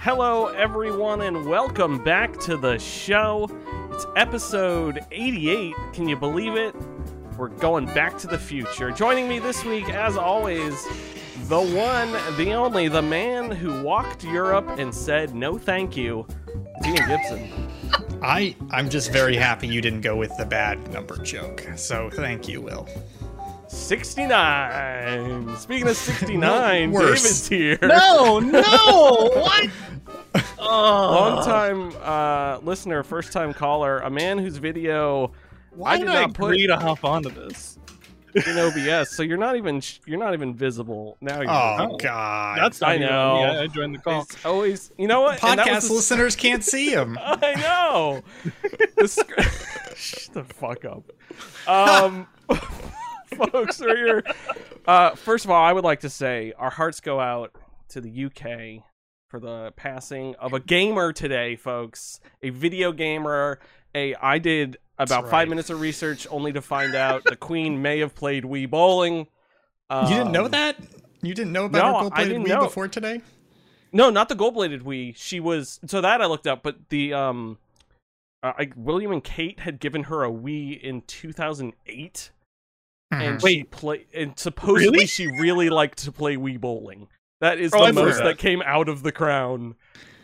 Hello, everyone, and welcome back to the show. It's episode 88. Can you believe it? We're going back to the future. Joining me this week, as always, the one, the only, the man who walked Europe and said no thank you, Ian Gibson. I I'm just very happy you didn't go with the bad number joke. So thank you, Will. 69. Speaking of 69, Worse. David's here. No, no, what? Oh. Long time uh, listener, first time caller, a man whose video Why I did did I not put agree to hop onto this? in OBS, so you're not even you're not even visible now. You're Oh visible. God. That's not I know. me. I I joined the call. It's always you know what And that was podcast the- listeners can't see him. I know. The sc- Shut the fuck up. Um, folks, we're here. Uh, first of all, I would like to say our hearts go out to the UK for the passing of a gamer today, folks. A video gamer. A I did about That's five minutes of research only to find out the Queen may have played Wii Bowling. you didn't know Um, that? You didn't know about no, her didn't Wii know. before today? No, not the gold-bladed Wii. She was so that I looked up, but the um, uh, I, William and Kate had given her a Wii in 2008, and Mhm. she Wait. play and supposedly Really? she really liked to play Wii bowling. That is Oh, the I've most that. that came out of the crown.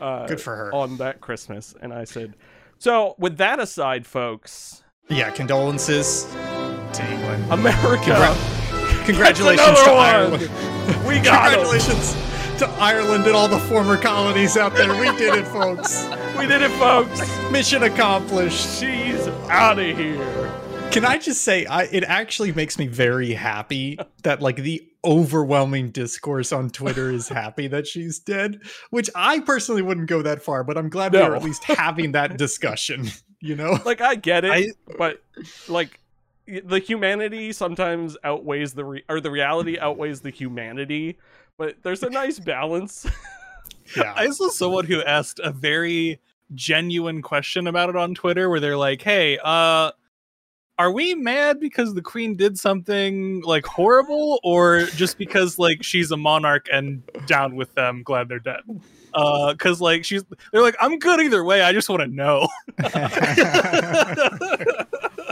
Uh, Good for her. on that Christmas, and I said, so with that aside, folks, Yeah, condolences to England. America, Congra- Congratulations to another Ireland. one. we got 'em. Congratulations to Ireland and all the former colonies out there. We did it, folks. We did it, folks. Mission accomplished. She's out of here. Can I just say, I, it actually makes me very happy that like the overwhelming discourse on Twitter is happy that she's dead. Which I personally wouldn't go that far, but I'm glad No. we're at least having that discussion. You know, like I get it, I- but like the humanity sometimes outweighs the re- or the reality outweighs the humanity. But there's a nice balance. yeah. I saw someone who asked a very genuine question about it on Twitter where they're like, hey, uh, are we mad because the queen did something like horrible or just because like she's a monarch and down with them glad they're dead uh because like she's they're like i'm good either way i just want to know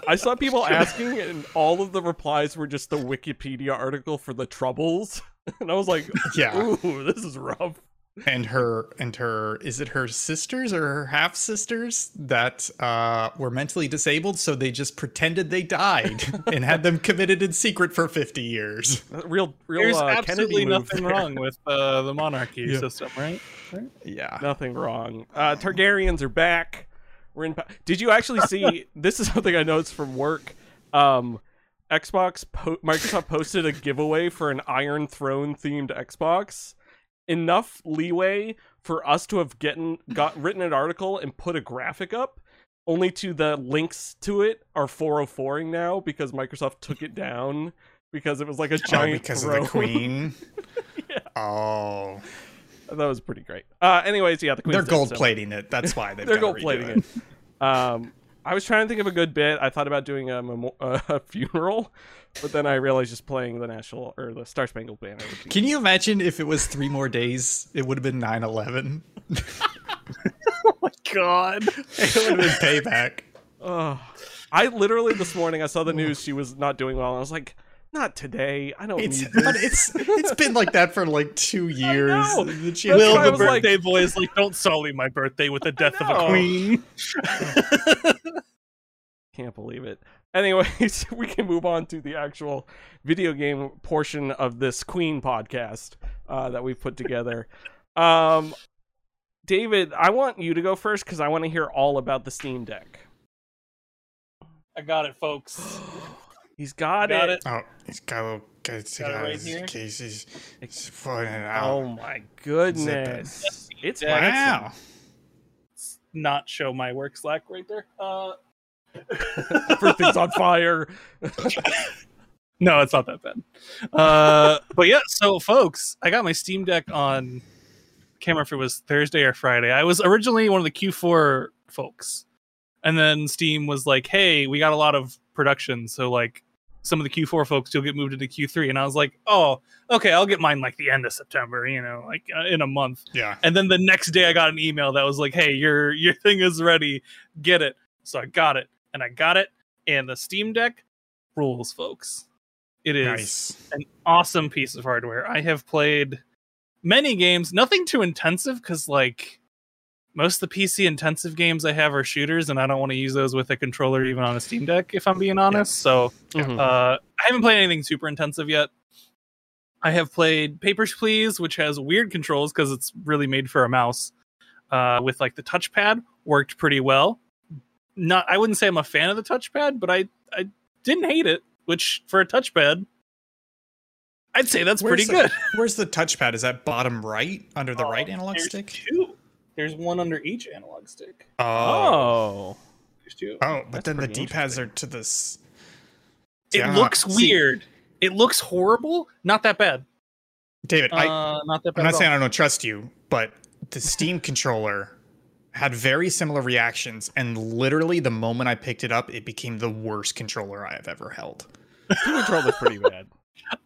I saw people asking, and all of the replies were just the Wikipedia article for the Troubles, and I was like, yeah. "Ooh, this is rough." And her and her is it her sisters or her half sisters that uh were mentally disabled so they just pretended they died and had them committed in secret for 50 years Real, real there's uh, absolutely Kennedy move nothing there. wrong with uh, the monarchy Yeah. system right yeah Nothing wrong. Uh, Targaryens are back. We're in. Did you actually see? this is something I noticed from work. Um, Xbox, po- Microsoft posted a giveaway for an Iron Throne themed Xbox. Enough leeway for us to have gotten got written an article and put a graphic up. Only to the links to it are 404ing now because Microsoft took it down because it was like a oh, giant because throne. of the queen Yeah. oh that was pretty great. Uh, anyways, yeah, the queen they're gold so- plating it that's why they've they're gold plating it. Um, I was trying to think of a good bit. I thought about doing a, memo- uh, a funeral, but then I realized just playing the national or the Star Spangled Banner. Would be... can you imagine if it was three more days it would have been 9-11 oh my god it would have been payback Ugh. I literally this morning I saw the news she was not doing well, and I was like, not today. I don't it's need this. it's it's been like that for like two years know. The Will the was like- birthday boy is like, don't sully my birthday with the death of a queen. Can't believe it. Anyways, we can move on to the actual video game portion of this Queen podcast uh, that we've put together. um, David, I want you to go first because I want to hear all about the Steam Deck. I got it, folks. He's got, Got it. it. Oh, he's got a little it's Got it got right his here? cases. It's putting it out. Oh my goodness! It's Yeah. handsome. Not show my work slack right there. Uh, Everything's on fire. no, it's not that bad. Uh, but yeah, so folks, I got my Steam Deck on. Can't remember if it was Thursday or Friday. I was originally one of the Q4 folks, and then Steam was like, "Hey, we got a lot of production, so like, some of the Q4 folks you'll get moved into Q3, and I was like, oh, okay, I'll get mine like the end of September, you know, like uh, in a month. Yeah. And then the next day, I got an email that was like, "Hey, your your thing is ready. Get it." So I got it, and I got it, and the Steam Deck rules, folks. It is Nice. an awesome piece of hardware. I have played many games, nothing too intensive because like most of the PC intensive games I have are shooters, and I don't want to use those with a controller even on a Steam Deck, if I'm being honest. So Mhm. uh, I haven't played anything super intensive yet. I have played Papers, Please, which has weird controls because it's really made for a mouse. Uh, with like the touchpad, worked pretty well. Not, I wouldn't say I'm a fan of the touchpad, but I I didn't hate it. Which for a touchpad, I'd say that's Where's pretty the- good. Where's the touchpad? Is that bottom right under the Oh, right analog stick? two. There's one under each analog stick. Oh. Oh. There's two. Oh, but That's then the pretty D-pads are to this. it Yeah, looks see- weird. It looks horrible. Not that bad. David, I, Uh, not that bad. I'm not at all. saying I don't trust you, but the Steam controller had very similar reactions, and literally the moment I picked it up, it became the worst controller I have ever held. Steam controller's pretty bad.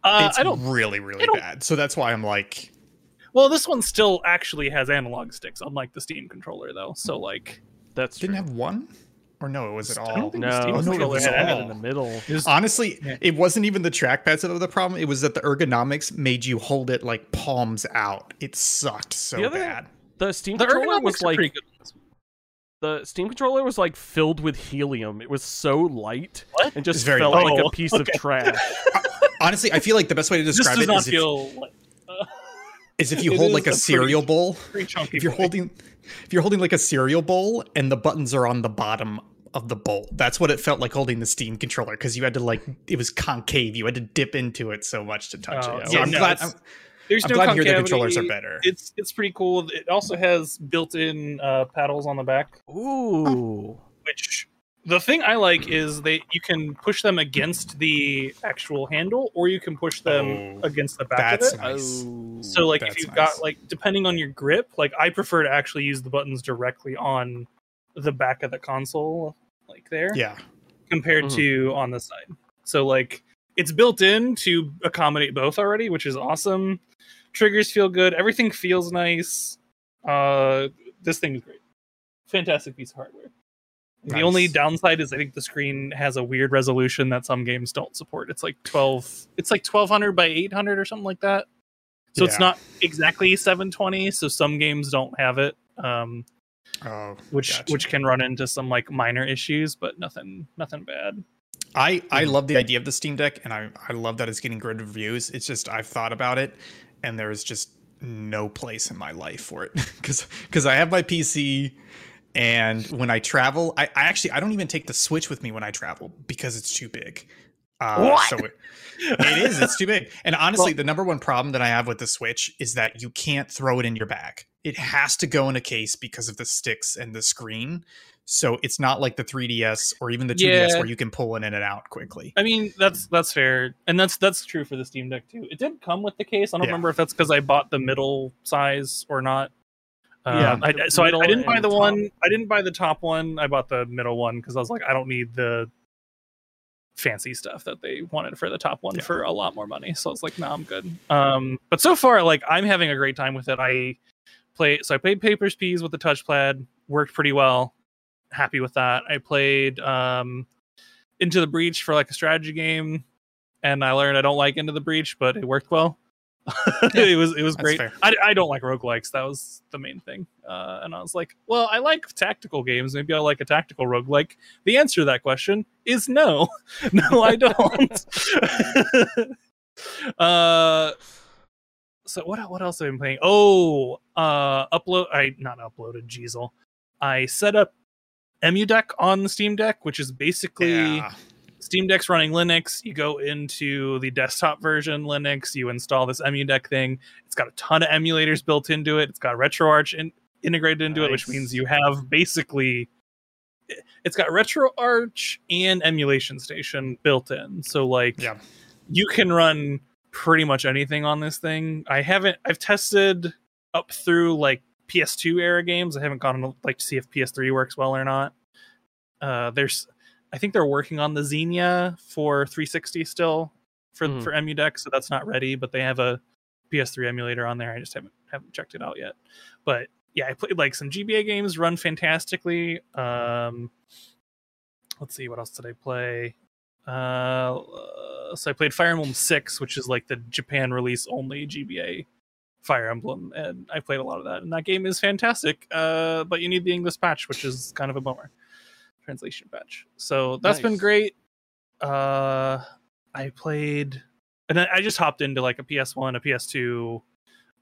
Uh, it's I don't really, really don't- bad. So that's why I'm like, Well, this one still actually has analog sticks, unlike the Steam controller, though. So, hmm. like, That's didn't true. have one, or no? it Was it I all? don't think the No, Steam Oh, no, it controller was had all- in the middle. it was- Honestly, Yeah. it wasn't even the trackpads that were the problem. It was that the ergonomics made you hold it like palms out. It sucked so The other- bad. The Steam the controller was like good. the Steam controller was like filled with helium. It was so light What? and just very felt light. like a Oh, piece of oh, trash. Honestly, I feel like the best way to This describe does it not is if, feel like is if you it hold like a, a pretty- cereal bowl. pretty chunky. If you're boy. holding, if you're holding like a cereal bowl and the buttons are on the bottom of the bowl, that's what it felt like holding the Steam controller because you had to like it was concave. You had to dip into it so much to touch Oh, it. So yeah, I'm no, glad. I'm, There's I'm no glad to hear the controllers are better. It's it's pretty cool. It also has built-in uh, paddles on the back, Ooh. which the thing I like is they you can push them against the actual handle, or you can push them Oh, against the back that's of it. nice. Oh. So like That's if you've nice. got like depending on your grip, like I prefer to actually use the buttons directly on the back of the console, like there, Yeah, compared Mhm. to on the side. So like it's built in to accommodate both already, which is awesome. Triggers feel good. Everything feels nice. Uh, this thing is great. Fantastic piece of hardware. The only downside is I think the screen has a weird resolution that some games don't support. It's like twelve. It's like twelve hundred by eight hundred or something like that. So it's not exactly seven twenty. So some games don't have it, um, oh, which gotcha. which can run into some like minor issues, but nothing nothing bad. I I love the idea of the Steam Deck, and I I love that it's getting good reviews. It's just I've thought about it, and there is just no place in my life for it because because I have my PC, and when I travel, I, I actually I don't even take the Switch with me when I travel because it's too big. Uh, What? So it, it is. It's too big. And honestly, the number one problem that I have with the Switch is that you can't throw it in your bag. It has to go in a case because of the sticks and the screen. So it's not like the 3DS or even the 2DS Yeah. where you can pull it in and out quickly. I mean, that's that's fair, and that's that's true for the Steam Deck too. It did come with the case. I don't Yeah. remember if that's because I bought the middle size or not. Yeah, Um, I, so I, I didn't buy the top. one. I didn't buy the top one. I bought the middle one because I was like, I don't need the fancy stuff that they wanted for the top one Yeah. for a lot more money. So I was like, no, I'm good. Um, but so far, like, I'm having a great time with it. I play. So I played Papers Please with the touchpad. Worked pretty well. Happy with that. I played um, Into the Breach for like a strategy game, and I learned I don't like Into the Breach, but it worked well. it was it was great. I, I don't like roguelikes. That was the main thing. Uh, and I was like, well, I like tactical games. Maybe I like a tactical roguelike. The answer to that question is no. no, I don't. uh so what what else have I been playing? Oh, uh upload I not uploaded Jeezel. I set up EmuDeck on the Steam Deck, which is basically Yeah. Steam Deck's running Linux. You go into the desktop version Linux, you install this EmuDeck thing. It's got a ton of emulators built into it. It's got RetroArch in, integrated into it, which means you have basically it's got RetroArch and Emulation Station built in. So like Yeah. you can run pretty much anything on this thing. I haven't I've tested up through like PS2 era games. I haven't gone like to see if PS3 works well or not. Uh there's I think they're working on the Xenia for 360 still for Mhm. for EmuDeck, so that's not ready. But they have a PS3 emulator on there. I just haven't haven't checked it out yet. But yeah, I played like some GBA games, run fantastically. Um, let's see, what else did I play? Uh, so I played Fire Emblem Six, which is like the Japan release only GBA Fire Emblem, and I played a lot of that. And that game is fantastic. Uh, but you need the English patch, which is kind of a bummer. Translation patch. So that's been great. Uh, I played, and then I just hopped into like a PS1, a PS2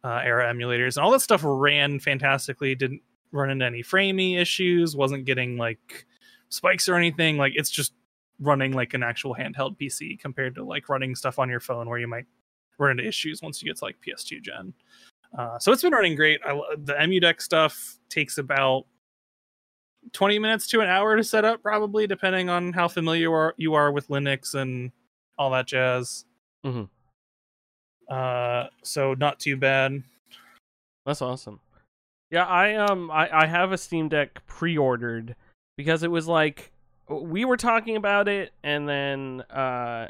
uh, era emulators, and all that stuff ran fantastically. Didn't run into any framey issues. Wasn't getting like spikes or anything. Like it's just running like an actual handheld PC compared to like running stuff on your phone where you might run into issues once you get to like PS2 gen. Uh, so it's been running great. I, the EmuDeck stuff takes about 20 minutes to an hour to set up, probably depending on how familiar you are, you are with Linux and all that jazz. Mhm. Uh, so not too bad. That's awesome. Yeah, I um I, I have a Steam Deck pre-ordered because it was like we were talking about it and then uh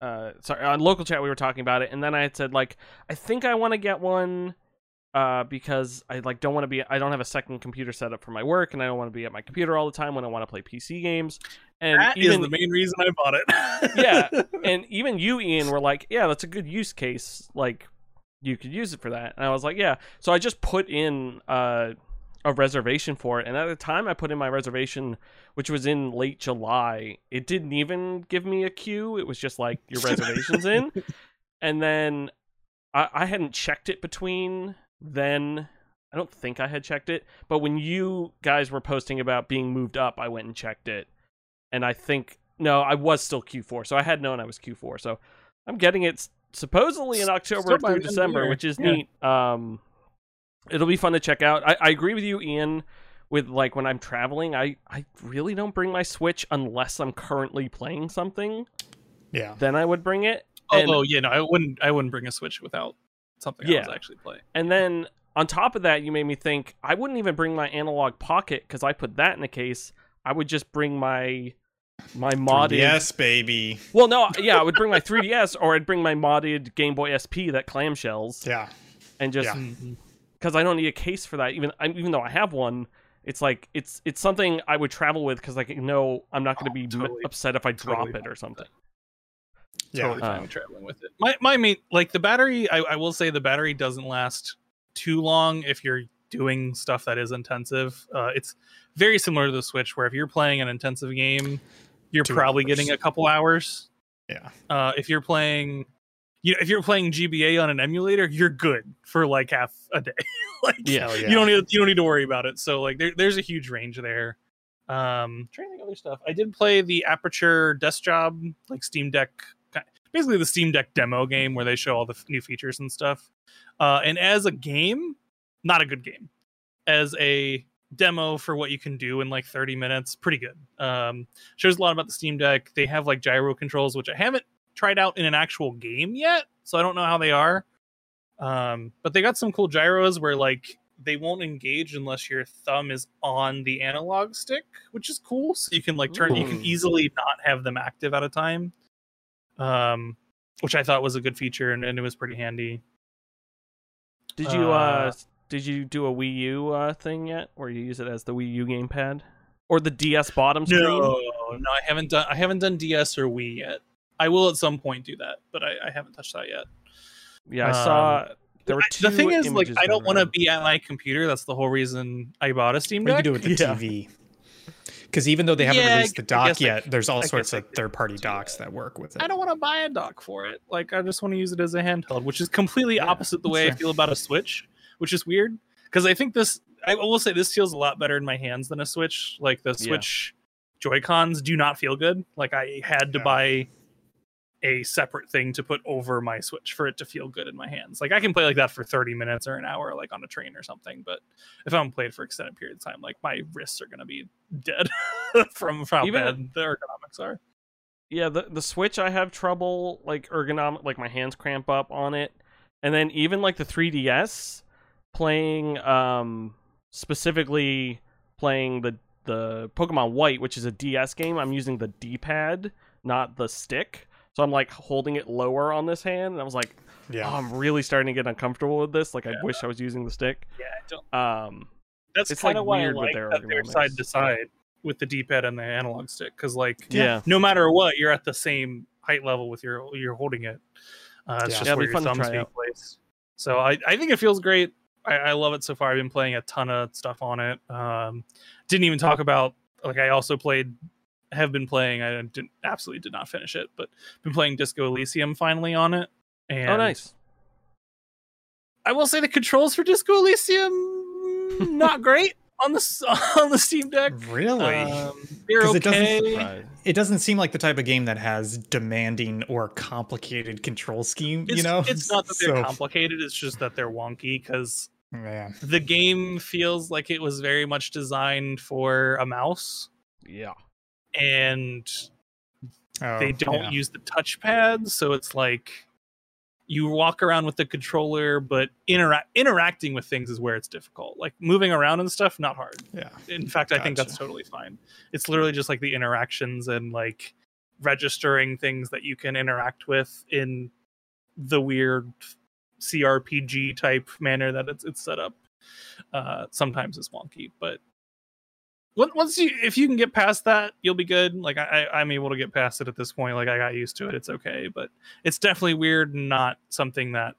uh sorry on local chat we were talking about it and then I had said like I think I want to get one uh because I like don't want to be I don't have a second computer set up for my work and I don't want to be at my computer all the time when I want to play PC games. And That is even the main reason I bought it. Yeah, and even you Ian were like yeah that's a good use case like you could use it for that. And i was like yeah. So i just put in uh, a reservation for it and at the time i put in my reservation which was in late july it didn't even give me a queue it was just like your reservation's in. And then I, I hadn't checked it between then i don't think i had checked it but when you guys were posting about being moved up i went and checked it and i think no i was still q4 so i had known i was q4 so i'm getting it supposedly in october Still through the end of the december which is Yeah. neat um it'll be fun to check out I, I agree with you ian with like when i'm traveling i i really don't bring my switch unless i'm currently playing something Yeah. then i would bring it And- Although, yeah, no, I wouldn't. I wouldn't bring a Switch without something I Yeah. was actually playing. And then on top of that, you made me think I wouldn't even bring my analog pocket because I put that in a case. I would just bring my my modded. Yes, baby. Well, no, yeah, I would bring my 3DS or I'd bring my modded Game Boy SP that clamshells Yeah. and just Yeah. Mm-hmm. because I don't need a case for that. Even even though I have one, it's like it's it's something I would travel with because I know I'm not going to Oh, be m- totally- upset if I drop totally it or something. Yeah. Totally fine with traveling with it. My my main like the battery. I, I will say the battery doesn't last too long if you're doing stuff that is intensive. Uh, it's very similar to the Switch, where if you're playing an intensive game, you're Two probably hours. getting a couple hours. Yeah. Uh, if you're playing, you know, if you're playing GBA on an emulator, you're good for like half a day. like, Yeah. Yeah. you don't need you don't need to worry about it. So like there, there's a huge range there. Um, trying to think other stuff. I did play the Aperture Desk Job, like Steam Deck, basically the Steam Deck demo game where they show all the f- new features and stuff. Uh, and as a game, not a good game. As a demo for what you can do in like 30 minutes, pretty good. Um, shows a lot about the Steam Deck. They have like gyro controls, which I haven't tried out in an actual game yet, so I don't know how they are. Um, but they got some cool gyros where like they won't engage unless your thumb is on the analog stick, which is cool. So you can like turn, you can easily not have them active at a time. Um, which I thought was a good feature and, and it was pretty handy. Did you uh, Uh, did you do a Wii U uh, thing yet, where you use it as the Wii U gamepad or the DS bottom screen? No, no, I haven't done I haven't done DS or Wii yet. I will at some point do that, but I, I haven't touched that yet. Yeah, I saw there were I- two. the thing is, like, I don't want to be at my computer. That's the whole reason I bought a Steam What Deck. do you do with the Yeah. TV? Because even though they haven't Yeah, released the dock I yet, there's all I sorts of third-party do docks that. that work with it. I don't want to buy a dock for it. Like, I just want to use it as a handheld, which is completely Yeah, opposite the way I feel about a Switch, which is weird. Because I think this, I will say, this feels a lot better in my hands than a Switch. Like the Yeah. Switch Joy Cons do not feel good. Like I had to Yeah. buy a separate thing to put over my Switch for it to feel good in my hands. Like I can play like that for 30 minutes or an hour, like on a train or something. But if I'm played for extended period of time, like my wrists are gonna be dead from how Even- bad the ergonomics are. Yeah, the the Switch I have trouble like ergonomic, like my hands cramp up on it, and then even like the 3DS playing, um, specifically playing the the Pokemon White, which is a DS game, I'm using the D-pad, not the stick. So I'm like holding it lower on this hand, and I was like, Yeah. oh, I'm really starting to get uncomfortable with this. Like I wish I was using the stick. Yeah, I don't. Um, That's It's, kind of like, why weird I with like their that they're side to side with the D-pad and the analog stick, because like yeah, no matter what, you're at the same height level with your you're holding it. Uh, it's Yeah. just Yeah, where your thumb's try being placed. So I, I think it feels great. I, I love it so far. I've been playing a ton of stuff on it. Um, didn't even talk about like I also played, have been playing. I didn't absolutely did not finish it, but been playing Disco Elysium finally on it. And oh nice. I will say the controls for Disco Elysium not great on the on the Steam Deck. Really? Um, they're 'Cause it doesn't okay. It doesn't seem like the type of game that has demanding or complicated control scheme, It's, you know? it's not that they're So- complicated. It's just that they're wonky because Man. the game feels like it was very much designed for a mouse, Yeah. And Oh, they don't yeah. use the touchpad. So it's like you walk around with the controller, but intera- interacting with things is where it's difficult. Like moving around and stuff, not hard. Yeah. in fact i think that's totally fine it's literally just like the interactions and like registering things that you can interact with in the weird crpg type manner that it's, it's set up uh sometimes it's wonky but once you if you can get past that you'll be good. Like I, i'm able to get past it at this point. Like i got used to it. It's okay. But it's definitely weird not something that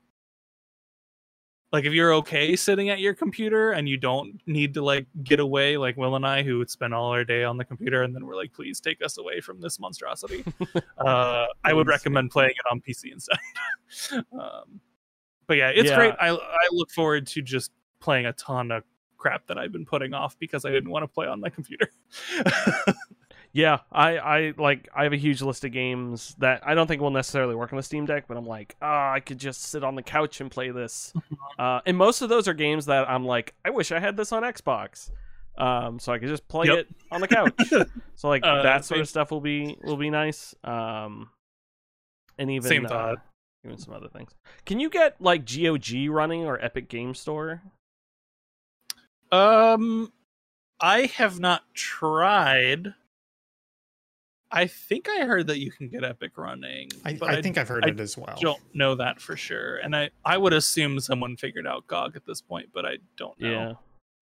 like if you're okay sitting at your computer and you don't need to like get away like will and i who would spend all our day on the computer and then we're like please take us away from this monstrosity. Uh i would recommend playing it on pc instead. Um but yeah it's Yeah. great. I i look forward to just playing a ton of crap that i've been putting off because i didn't want to play on my computer Yeah, I, I like I have a huge list of games that I don't think will necessarily work on the Steam Deck, but I'm like, ah, I could just sit on the couch and play this. uh, and most of those are games that I'm like, I wish I had this on Xbox, um, so I could just play Yep. it on the couch. so like Uh, that sort same- of stuff will be will be nice. Um, and even Same uh, thought. even some other things. Can you get like GOG running or Epic Game Store? Um, I have not tried. I think I heard that you can get Epic running. I, but I think I've heard I it as well. don't know that for sure, and I I would assume someone figured out GOG at this point, but I don't know. Yeah,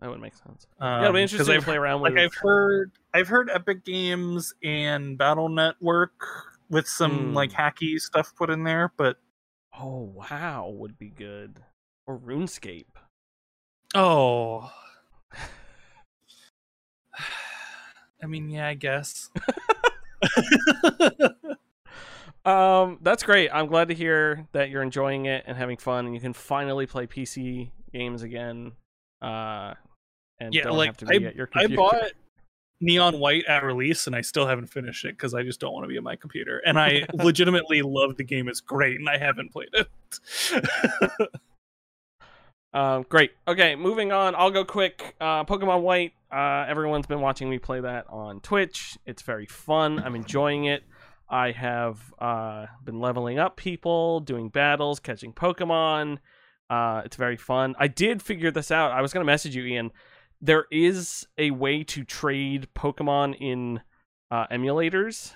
that would make sense. um, yeah, it'll be 'cause interesting I've, to play around with. Like I've heard, I've heard Epic Games and Battle Network with some Hmm. like hacky stuff put in there, but Oh wow, would be good. Or RuneScape. oh. I mean, yeah, I guess. Um, that's great. I'm glad to hear that you're enjoying it and having fun, and you can finally play PC games again. Uh, and Yeah, don't like, have to be at your I bought Neon White at release, and I still haven't finished it because I just don't want to be at my computer. And I legitimately love the game; it's great, and I haven't played it. Um, great. Okay, moving on. I'll go quick. Uh, Pokemon White. Uh, everyone's been watching me play that on Twitch. It's very fun. I'm enjoying it. I have uh, been leveling up people, doing battles, catching Pokemon. Uh, it's very fun. I did figure this out. I was going to message you, Ian. There is a way to trade Pokemon in uh, emulators.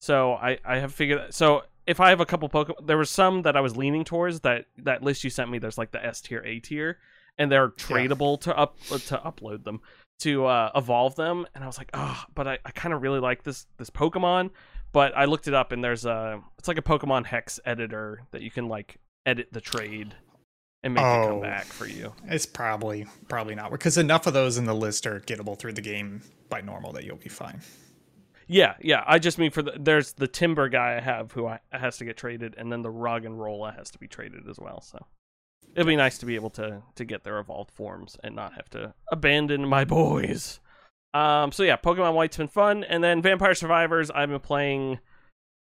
So I, I have figured so if I have a couple Pokemon, there were some that I was leaning towards that that list you sent me. There's like the S tier, A tier, and they're tradable to up to upload them to uh, evolve them. And I was like, oh, but I, I kind of really like this this Pokemon. But I looked it up, and there's a it's like a Pokemon hex editor that you can like edit the trade and make it come Oh. back for you. It's probably probably not because enough of those in the list are gettable through the game by normal that you'll be fine. Yeah, yeah. I just mean for the there's the Timburr guy I have who I, has to get traded, and then the Roggenrola has to be traded as well. So it'd be nice to be able to to get their evolved forms and not have to abandon my boys. Um. So yeah, Pokemon White's been fun, and then Vampire Survivors I've been playing.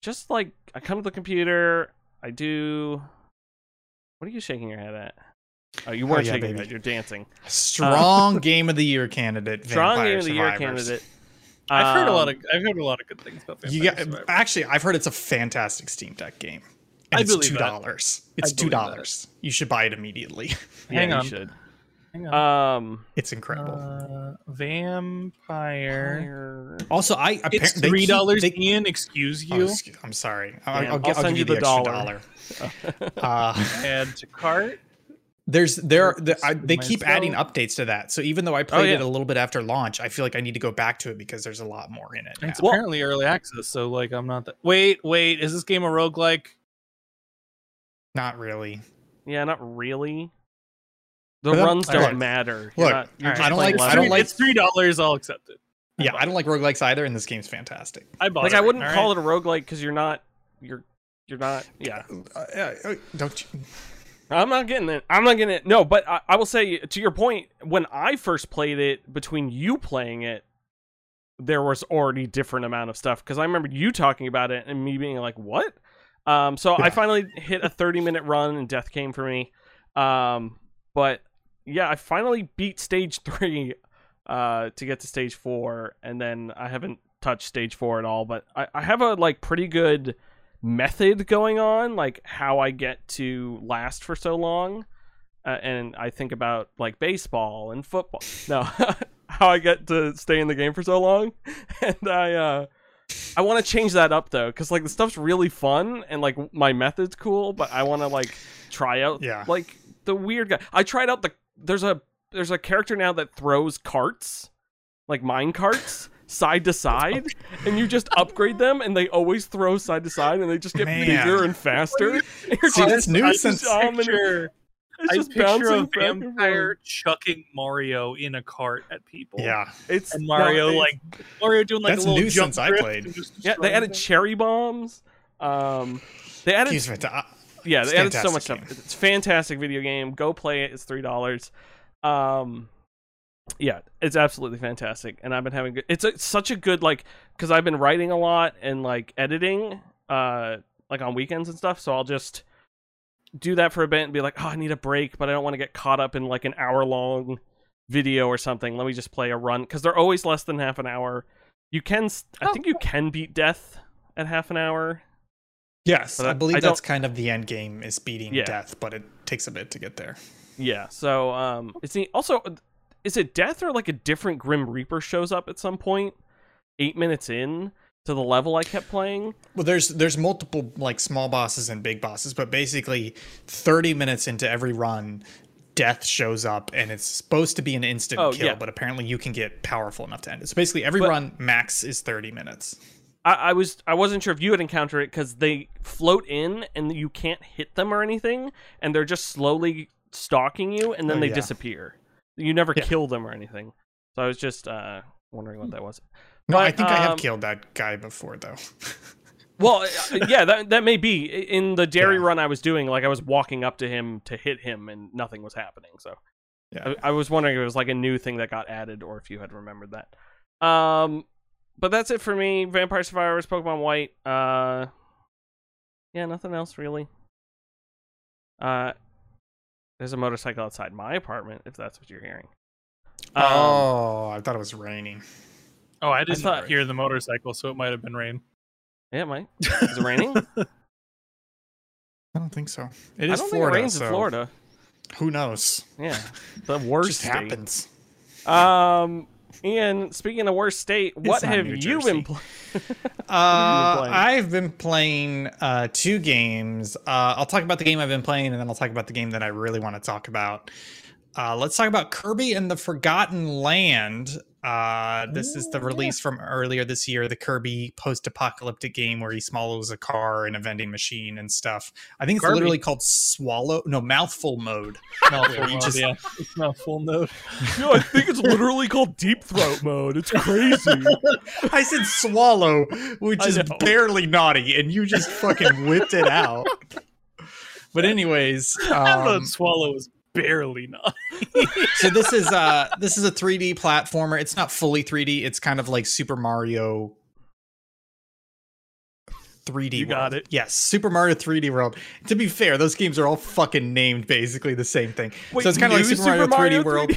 Just like I come to the computer, I do. What are you shaking your head at? Oh, you weren't yeah, shaking your head. You're dancing. Strong game of the year candidate. Strong Vampire game of the year candidate. I've heard a lot Um, of I've heard a lot of good things about Vampire You got, actually, I've heard it's a fantastic Steam Deck game. And I it's believe two dollars. It's two dollars. You should buy it immediately. Yeah, Hang you should. Hang on. Um, It's incredible. Uh, vampire. also, I It's appar- three dollars. they- Ian, excuse Oh, you. excuse- I'm sorry. I'll, I'll, I'll I'll send give you you the the, extra dollar. Uh, Add to cart. There's there the, I, they keep adding updates to that. So even though I played it yeah. a little bit after launch, I feel like I need to go back to it because there's a lot more in it. It's now. apparently early access, so like I'm not that. Wait, wait. Is this game a roguelike? Not really. yeah, not really. The But runs don't look, matter. You're look, not- you're I don't playing like- I don't like- It's three dollars. I'll accept it. Yeah, I don't like roguelikes either, and this game's fantastic. I bought it. like it. I wouldn't call right? it a roguelike because you're not. You're. You're not. Yeah. Uh, uh, uh, don't you? I'm not getting it. I'm not getting it. No, but I, I will say to your point, when I first played it, between you playing it, there was already different amount of stuff because I remember you talking about it and me being like, "What?" Um, so I finally hit a 30 minute run and death came for me. Um, but yeah, I finally beat stage three uh, to get to stage four, and then I haven't touched stage four at all. But I, I have a like pretty good method going on, like how I get to last for so long. Uh, and I think about like baseball and football. No, how I get to stay in the game for so long, and I uh, I want to change that up though, because like the stuff's really fun and like my method's cool, but I want to like try out Yeah. like the weird guy. I tried out the there's a there's a character now that throws carts, like mine carts. Side to side, and you just upgrade them, and they always throw side to side, and they just get Man. bigger and faster. And See, that's new I since. Picture, It's I just picture a vampire chucking Mario in a cart at people. Yeah, It's and Mario no, like Mario doing like That's a little new jump since I played. yeah. They added things. cherry bombs. Um, they added He's fanta- yeah, they added so much fantastic stuff. It's a fantastic video game. Go play it. It's three dollars. Um, yeah, it's absolutely fantastic, and I've been having good. It's a, such a good like because I've been writing a lot and like editing, uh, like on weekends and stuff. So I'll just do that for a bit and be like, oh, I need a break, but I don't want to get caught up in like an hour long video or something. Let me just play a run because they're always less than half an hour. You can, I Oh. think you can beat death at half an hour. yes, I I- believe I that's kind of the end game is beating Yeah. death, but it takes a bit to get there. Yeah. So um, it's neat. also is it death or like a different Grim Reaper shows up at some point? Eight minutes in to the level I kept playing. Well, there's there's multiple like small bosses and big bosses, but basically, thirty minutes into every run, death shows up, and it's supposed to be an instant Oh, kill, yeah. but apparently you can get powerful enough to end it. So basically, every But- run max is thirty minutes. I, I was I wasn't sure if you had encountered it because they float in and you can't hit them or anything, and they're just slowly stalking you, and then Oh, they yeah. disappear. You never Yeah. kill them or anything. So I was just uh, wondering what that was. No, I But, think I have um, killed that guy before though. Well, uh, yeah, that that may be in the dairy Yeah. run I was doing. Like I was walking up to him to hit him, and nothing was happening. So Yeah. I, I was wondering if it was like a new thing that got added, or if you had remembered that. Um, but that's it for me. Vampire Survivors, Pokemon White. Uh, yeah, nothing else really. Uh, there's a motorcycle outside my apartment. If that's what you're hearing. Um, oh, I thought it was raining. Oh, I didn't thought- hear the motorcycle, so it might have been rain. yeah, it might. Is it raining? I don't think so. It is I don't Florida. think it rains so in Florida. Who knows? Yeah, the worst just state. happens. Um, Ian, speaking of worst state, what have you been playing? Uh, playing? I've been playing uh, two games. Uh, I'll talk about the game I've been playing, and then I'll talk about the game that I really want to talk about. Uh, let's talk about Kirby and the Forgotten Land. Uh, this is the release from earlier this year, the Kirby post-apocalyptic game where he swallows a car and a vending machine and stuff. I think it's Kirby. literally called Swallow, no, Mouthful Mode. Mouthful mode, just- yeah. It's mouthful mode. no, I think it's literally called deep throat mode. It's crazy. I said swallow, which I is know. barely naughty, and you just fucking whipped it out. But anyways, I um, thought swallow was barely not. so this is uh this is a 3D platformer. It's not fully 3D. It's kind of like Super Mario 3D. You got World. it. Yes, Super Mario 3D World. To be fair, those games are all fucking named basically the same thing. so it's kind of like new Super, Mario, 3D, 3D World,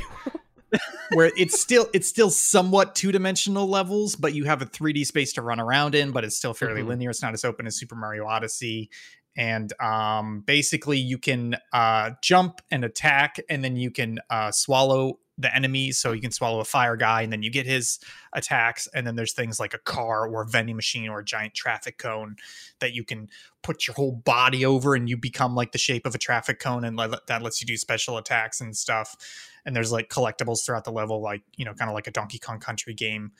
where it's still it's still somewhat two dimensional levels, but you have a 3D space to run around in, but it's still fairly Mhm. linear. It's not as open as Super Mario Odyssey, and um, basically you can uh, jump and attack, and then you can uh, swallow the enemy. So you can swallow a fire guy, and then you get his attacks. And then there's things like a car or a vending machine or a giant traffic cone that you can put your whole body over, and you become like the shape of a traffic cone, and let, that lets you do special attacks and stuff. And there's like collectibles throughout the level, like you know, kind of like a Donkey Kong Country game.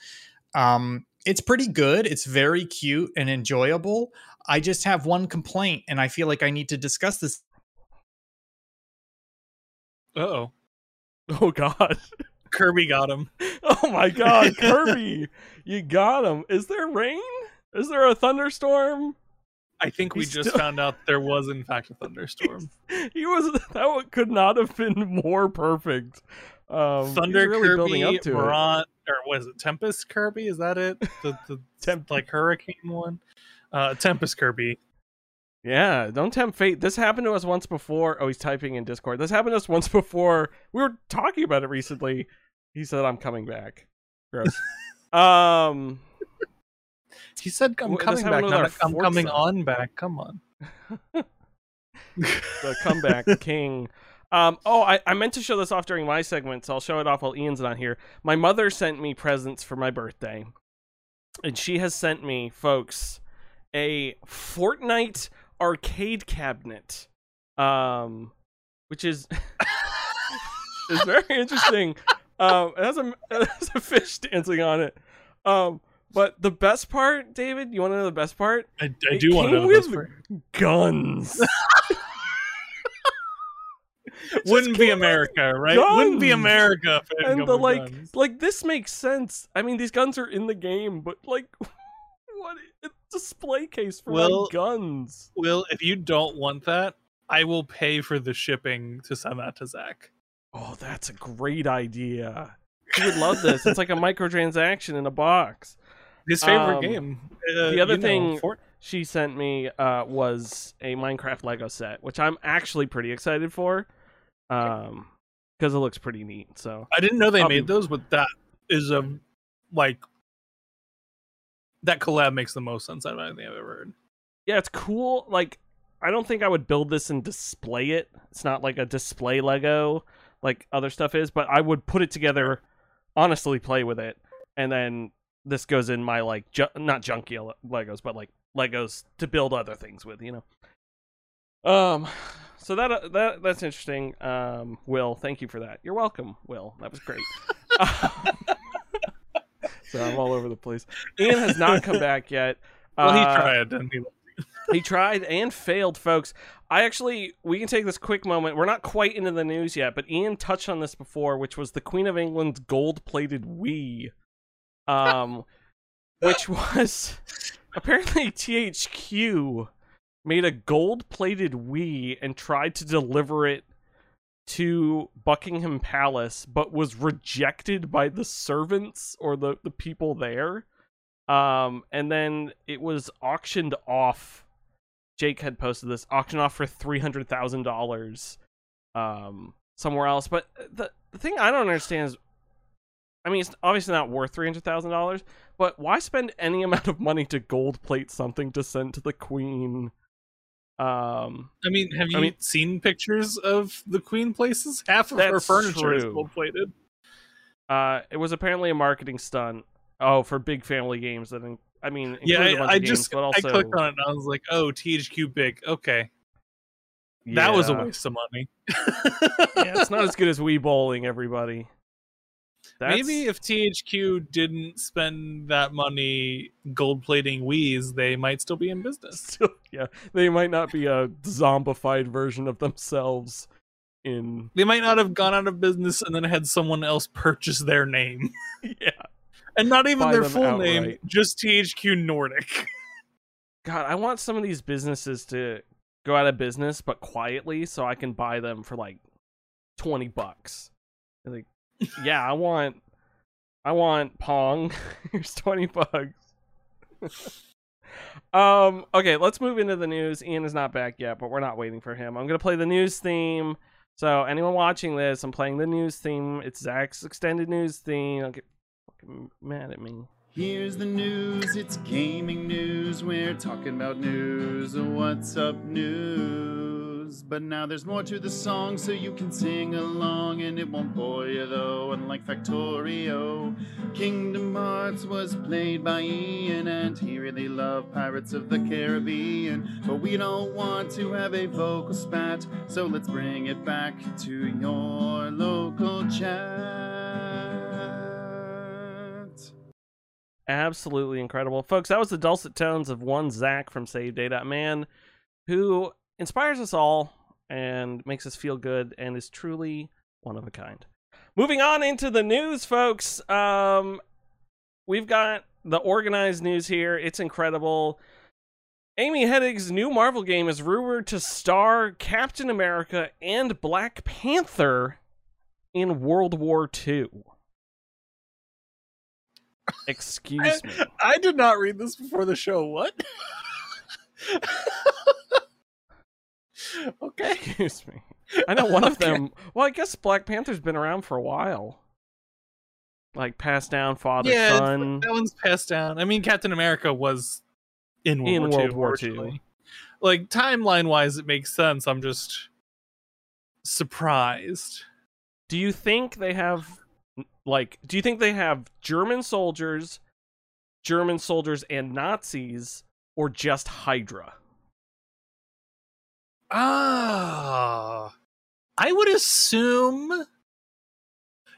Um, it's pretty good. It's very cute and enjoyable. I just have one complaint, and I feel like I need to discuss this. oh. Oh God. Kirby got him. Oh my God, Kirby, you got him. Is there rain? Is there a thunderstorm? I think we He's just still- found out there was in fact a thunderstorm. He was that could not have been more perfect. Um, he's Thunder really building Kirby, up to it. Morant, or was it Tempest Kirby? Is that it? The the Temp- like hurricane one? Uh Tempest Kirby. Yeah, don't tempt fate. This happened to us once before. Oh, he's typing in Discord. This happened to us once before. We were talking about it recently. He said, "I'm coming back." Gross. um, He said I'm coming back. not I'm coming on back. Come on. the comeback king. Um, oh, I, I meant to show this off during my segment, so I'll show it off while Ian's not here. My mother sent me presents for my birthday, and she has sent me, folks, a Fortnite arcade cabinet, um, which is is very interesting. Um, it has a it has a fish dancing on it. Um, but the best part, David, you want to know the best part? I, I do want to know the best part. Guns. Wouldn't be America, right? Wouldn't be. America if and the like guns. like this makes sense i mean these guns are in the game but like what a display case for Well- my guns Will, if you don't want that, I will pay for the shipping to send that to Zach. oh that's a great idea he would love this it's like a microtransaction in a box His favorite Um, game. Uh, the other you know, thing- Fort- she sent me uh was a minecraft lego set which i'm actually pretty excited for um because it looks pretty neat so I didn't know they I'll made be- those, but that is a like that collab makes the most sense out of anything I've ever heard. yeah, it's cool. Like, I don't think I would build this and display it. It's not like a display Lego like other stuff is, but I would put it together, honestly, play with it, and then this goes in my like ju- not junky Legos, but like Legos to build other things with, you know. Um, so that uh, that that's interesting. Um, Will, thank you for that. You're welcome, Will. That was great. so I'm all over the place. Ian has not come back yet. Well, he Uh, tried, and he he tried and failed, folks. I actually, we can take this quick moment. We're not quite into the news yet, but Ian touched on this before, which was the Queen of England's gold-plated Wii, um, which was apparently THQ made a gold-plated Wii and tried to deliver it to Buckingham Palace, but was rejected by the servants or the the people there. Um, and then it was auctioned off. Jake had posted this auction off for three hundred thousand dollars, um, somewhere else. But the the thing I don't understand is, I mean, it's obviously not worth three hundred thousand dollars. But why spend any amount of money to gold plate something to send to the queen? Um, I mean, have you I mean- seen pictures of the Queen places? Half of her furniture is gold plated. uh, it was apparently a marketing stunt. Oh, for big family games that, in- I mean, Yeah, included a bunch I, I games, just also I clicked on it and I was like, oh, THQ big. Okay, that was a waste of money. yeah, it's not as good as Wii Bowling, everybody. That's, Maybe if THQ didn't spend that money gold plating Wii's, they might still be in business. still, yeah, they might not be a zombified version of themselves in They might not have gone out of business and then had someone else purchase their name. yeah. And not even Buy their full name, just THQ Nordic. God, I want some of these businesses to go out of business, but quietly, so I can buy them for like twenty bucks. Like, yeah, I want, I want Pong. Here's twenty bucks. um. Okay, let's move into the news. Ian is not back yet, but we're not waiting for him. I'm gonna play the news theme. So anyone watching this, I'm playing the news theme. It's Zach's extended news theme. Don't get fucking mad at me. Here's the news, it's gaming news. We're talking about news. What's up, news? But now there's more to the song, so you can sing along, and it won't bore you though. Unlike Factorio, Kingdom Hearts was played by Ian, and he really loved Pirates of the Caribbean. But we don't want to have a vocal spat, so let's bring it back to your local chat. Absolutely incredible. Folks, that was the dulcet tones of one Zach from Save Data Man who inspires us all and makes us feel good and is truly one of a kind. Moving on into the news, folks. Um, we've got the organized news here. It's incredible. Amy Hennig's new Marvel game is rumored to star Captain America and Black Panther in World War II. Excuse me. I did not read this before the show. What? okay. Excuse me. I know one of them. Well, I guess Black Panther's been around for a while. Like passed down father yeah, son. that one's passed down. I mean, Captain America was in World In War World II, War II. Like timeline wise, it makes sense. I'm just surprised. Do you think they have like do you think they have German soldiers, German soldiers and Nazis or just Hydra? Ah, I would assume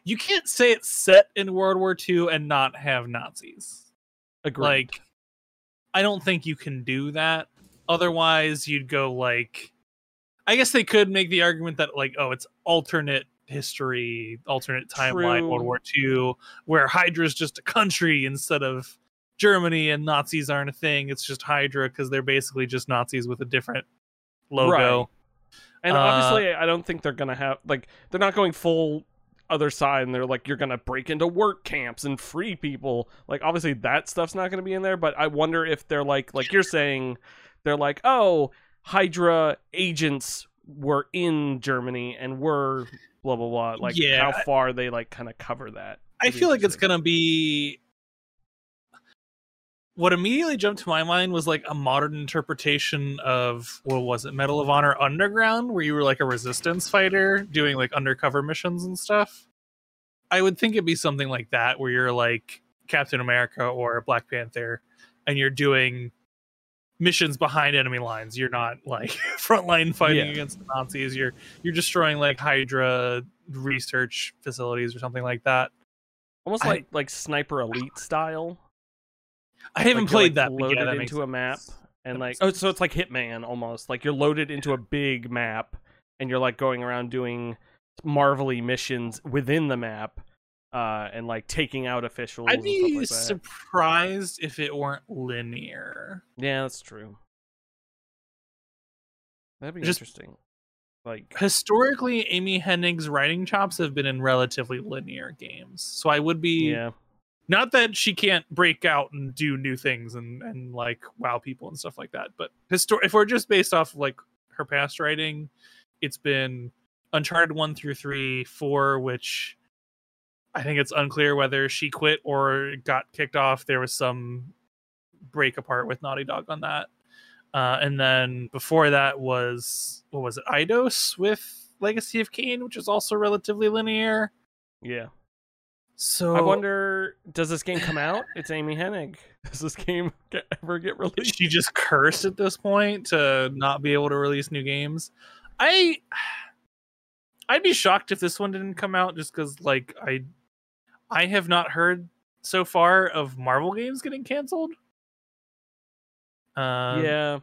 you can't say it's set in World War II and not have Nazis. Agreed. Like, I don't think you can do that. Otherwise, you'd go like, I guess they could make the argument that like, oh, it's alternate history, alternate timeline, True. World War II, where Hydra's just a country instead of Germany and Nazis aren't a thing. It's just Hydra because they're basically just Nazis with a different logo. Right. and uh, obviously I don't think they're gonna have like they're not going full other side and they're like you're gonna break into work camps and free people. Like obviously that stuff's not gonna be in there, but I wonder if they're like like you're saying, they're like, oh, Hydra agents were in Germany and were blah blah blah. Like Yeah. how far they like kind of cover that. I feel like it's gonna be. What immediately jumped to my mind was like a modern interpretation of what was it, Medal of Honor Underground, where you were like a resistance fighter doing like undercover missions and stuff. I would think it'd be something like that, where you're like Captain America or Black Panther, and you're doing missions behind enemy lines. You're not like frontline fighting Yeah. against the Nazis. You're you're destroying like Hydra research facilities or something like that. almost I- like like sniper elite style. I haven't Like, played like, that. loaded yeah, that makes into a map sense. and That like oh so it's like hitman almost like you're loaded into a big map and you're like going around doing marvelly missions within the map uh and like taking out officials I'd and be like surprised if it weren't linear. yeah that's true that'd be Just- interesting like Historically, Amy Hennig's writing chops have been in relatively linear games, so I would be yeah not that she can't break out and do new things and and like wow people and stuff like that, but histor- if we're just based off of like her past writing, it's been Uncharted one through three, four, which I think it's unclear whether she quit or got kicked off. There was some break apart with Naughty Dog on that. Uh, and then before that was what was it, Eidos with Legacy of Kain, which is also relatively linear. yeah So i wonder does this game come out it's amy hennig does this game get, ever get released she just cursed at this point to not be able to release new games. I I'd be shocked if this one didn't come out just because like I I have not heard so far of Marvel games getting canceled. Um, yeah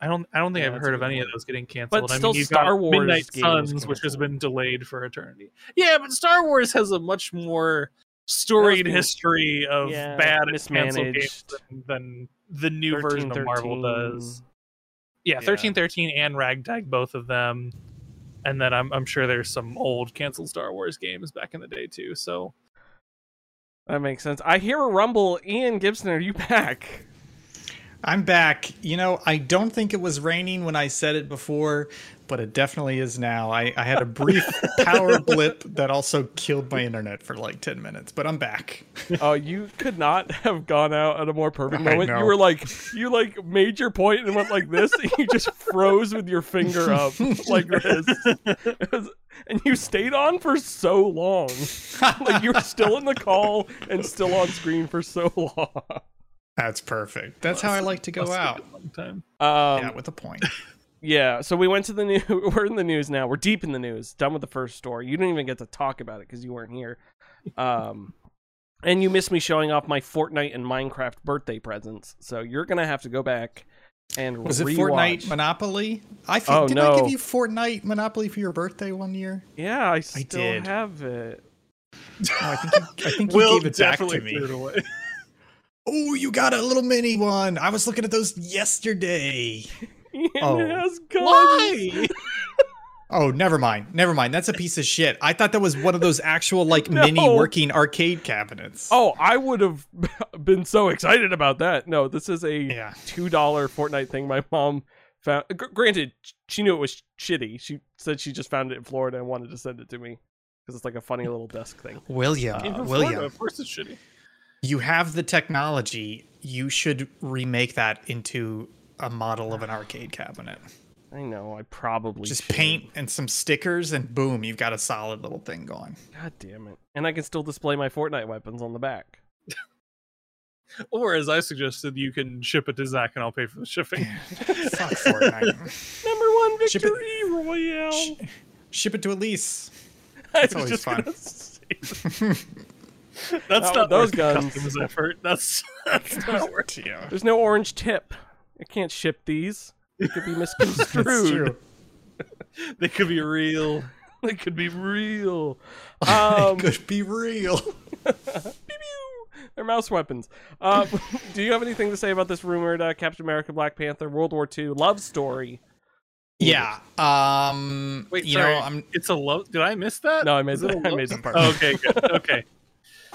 I don't. I don't think Yeah, I've heard of any of those getting canceled. I still mean, Star Wars Midnight Suns, which has been delayed for eternity. Yeah, but Star Wars has a much more storied history of yeah, bad canceled games mismanaged. than, than the new version of Marvel does. Yeah, Yeah. thirteen thirteen and Ragtag, both of them. And then I'm I'm sure there's some old canceled Star Wars games back in the day too. So That makes sense. I hear a rumble. Ian Gibson, are you back? I'm back. You know, I don't think it was raining when I said it before, but it definitely is now. I, I had a brief power blip that also killed my internet for like 10 minutes, but I'm back. Oh, you could not have gone out at a more perfect moment. You were like, you like made your point and went like this, and you just froze with your finger up like this, was- and you stayed on for so long. Like you were still in the call and still on screen for so long. That's perfect. That's how I like to go out. been a long time. Um, yeah, with a point. Yeah, so we went to the new. We're in the news now. We're deep in the news. Done with the first story. You didn't even get to talk about it because you weren't here. Um, and you missed me showing off my Fortnite and Minecraft birthday presents. So you're gonna have to go back and Was it. Fortnite Monopoly? I feel, Oh, did I give you Fortnite Monopoly for your birthday one year? Yeah, I still did. have it. No, I think you, I think you Will gave it back definitely to me. it away. Oh, you got a little mini one. I was looking at those yesterday. Oh. It Oh. has guns. Why? Oh, never mind. Never mind. That's a piece of shit. I thought that was one of those actual like No. mini working arcade cabinets. Oh, I would have been so excited about that. No, this is a yeah. two dollar Fortnite thing my mom found. Gr- granted, she knew it was shitty. She said she just found it in Florida and wanted to send it to me because it's like a funny little desk thing. William, Came from William, Florida, Of course it's shitty. You have the technology. You should remake that into a model of an arcade cabinet. I know. I probably Just should. paint and some stickers, and boom, you've got a solid little thing going. God damn it! And I can still display my Fortnite weapons on the back. Or as I suggested, you can ship it to Zach and I'll pay for the shipping. Fuck Fortnite. Number one Ship it- victory royale. Sh- Ship it to Elise. I was always just fun. Gonna say- That's Oh, not those guns. customs effort. That's that's not worth. Yeah. There's no orange tip. I can't ship these. They could be That's misconstrued. true. They could be real. they could be real. Um, it could be real. Pew pew. They're mouse weapons. Uh, do you have anything to say about this rumored uh, Captain America, Black Panther, World War II love story? Yeah. Um. Wait, you sorry. know, I'm. It's a love. Did I miss that? No, I made Is it a that. I love- part. Oh, okay, good. Okay.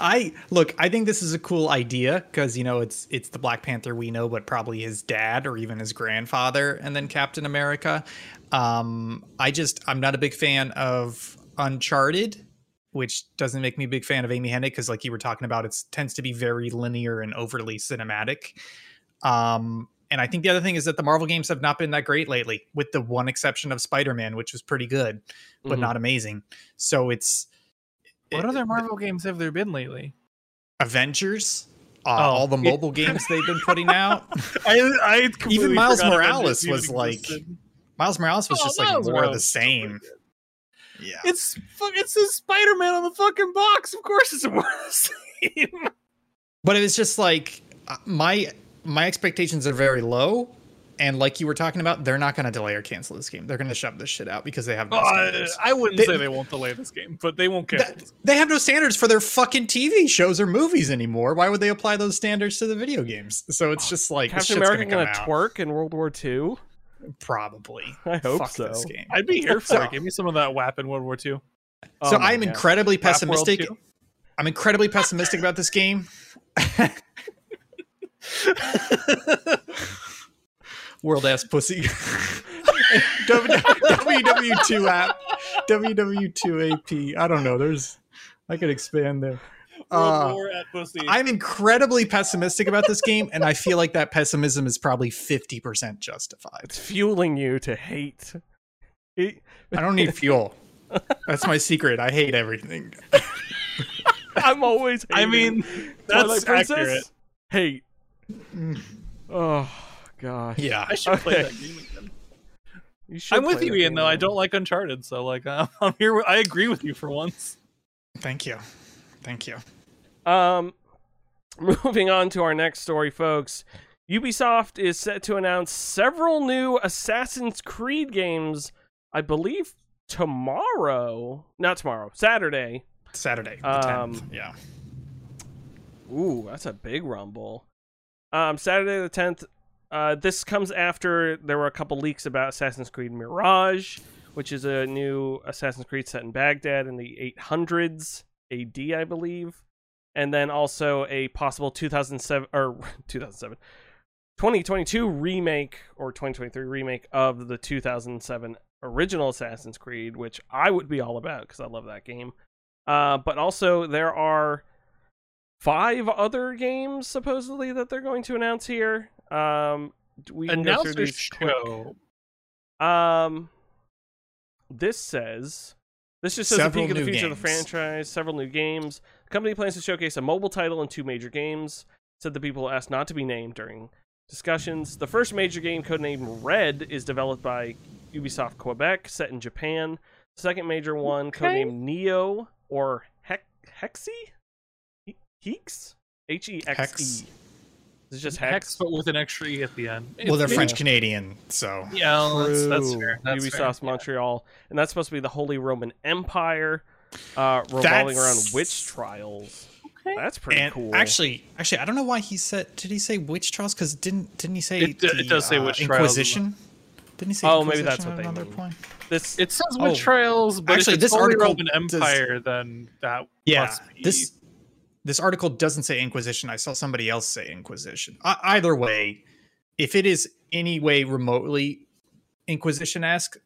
I look. I think this is a cool idea because you know it's it's the Black Panther we know, but probably his dad or even his grandfather, and then Captain America. Um. I just I'm not a big fan of Uncharted, which doesn't make me a big fan of Amy Hennig because, like you were talking about, it tends to be very linear and overly cinematic. Um. And I think the other thing is that the Marvel games have not been that great lately, with the one exception of Spider-Man, which was pretty good, but Mhm. not amazing. So it's What other Marvel games have there been lately? Avengers, uh, Oh. all the mobile games they've been putting out. I, I completely Miles Morales was like- existed. Miles Morales was Oh, just like Miles more of the Morales is still same. Yeah. It's. It's a Spider-Man on the fucking box. Of course, it's more of the same. But it was just like uh, my my expectations are very low. And like you were talking about, they're not going to delay or cancel this game. They're going to shove this shit out because they have no Uh, standards. I wouldn't They- say they won't delay this game, but they won't cancel. That- they have no standards for their fucking TV shows or movies anymore. Why would they apply those standards to the video games? So it's just like this Captain America gonna gonna come out. twerk in World War II? Probably. I hope Fuck so. this game. I'd be here for So- it. Give me some of that WAP in World War II. Oh so my I'm incredibly Rap World pessimistic. I'm incredibly pessimistic about this game. World ass pussy. WW2 app. WW2 AP. I don't know. There's I could expand there. Uh, War at pussy. I'm incredibly pessimistic about this game, and I feel like that pessimism is probably 50% justified. It's fueling you to hate. I don't need fuel. That's my secret. I hate everything. I'm always. I hating. mean, Twilight that's accurate. Hate. Mm. Oh gosh. Yeah. I should play Okay. that game again. You should I'm with you, Ian. game Though I don't like Uncharted, so like uh, I'm here. With, I agree with you for once. Thank you. Thank you. Um, moving on to our next story, folks. Ubisoft is set to announce several new Assassin's Creed games. I believe tomorrow, not tomorrow, Saturday. Saturday, the Um, 10th. Yeah. Ooh, that's a big rumble. Um, Saturday the tenth. Uh, this comes after there were a couple leaks about Assassin's Creed Mirage, which is a new Assassin's Creed set in Baghdad in the 800s AD, I believe, and then also a possible 2007 or 2007 2022 remake or 2023 remake of the 2007 original Assassin's Creed, which I would be all about because I love that game. Uh, but also there are five other games supposedly that they're going to announce here. Um, we can go through Announcer these quick. Um, this says this just says Several a peek of the new future of the franchise. Several new games. The company plans to showcase a mobile title and two major games. Said the people asked not to be named during discussions. The first major game, codenamed Red, is developed by Ubisoft Quebec, set in Japan. The second major one, Okay. codenamed Neo or Hex Hexy, He- Hex, H E X Hex. E. Is it just Hex, Hex? but with an extra e at the end. Well, they're It's- French Canadian, so Yeah, well, that's, that's True. fair. That's Ubisoft fair. Montreal, and that's supposed to be the Holy Roman Empire, uh, revolving around witch trials. Okay. That's pretty and cool. actually, actually, I don't know why he said. Did he say witch trials? Because didn't didn't he say It- it the, does say uh, witch trials. Inquisition? Didn't he say? Oh, maybe Inquisition that's what they another mean. point. this It says Oh. witch trials, but Actually, if this Holy article Roman does- Empire, then that Yeah, must be. this this article doesn't say Inquisition. I saw somebody else say Inquisition. I, either way, if it is any way remotely Inquisition esque,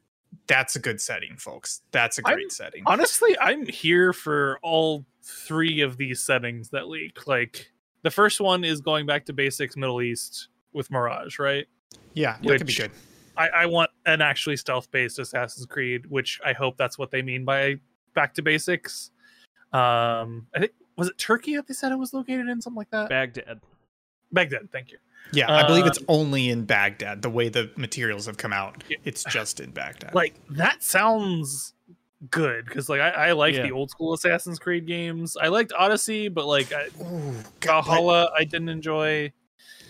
that's a good setting, folks. That's a great I'm- setting. honestly, I'm here for all three of these settings that leak. Like the first one is going back to basics Middle East with Mirage, right? yeah, that could be good. I, I want an actually stealth based Assassin's Creed, which I hope that's what they mean by back to basics. Um, I think was it Turkey that they said it was located in something like that. Baghdad. Baghdad, thank you. Yeah, I believe it's um, only in Baghdad. The way the materials have come out, it's just in Baghdad. Like that sounds good because like I, I like Yeah. the old school Assassin's Creed games. I liked Odyssey, but like I, Ooh, God, but Valhalla, I didn't enjoy.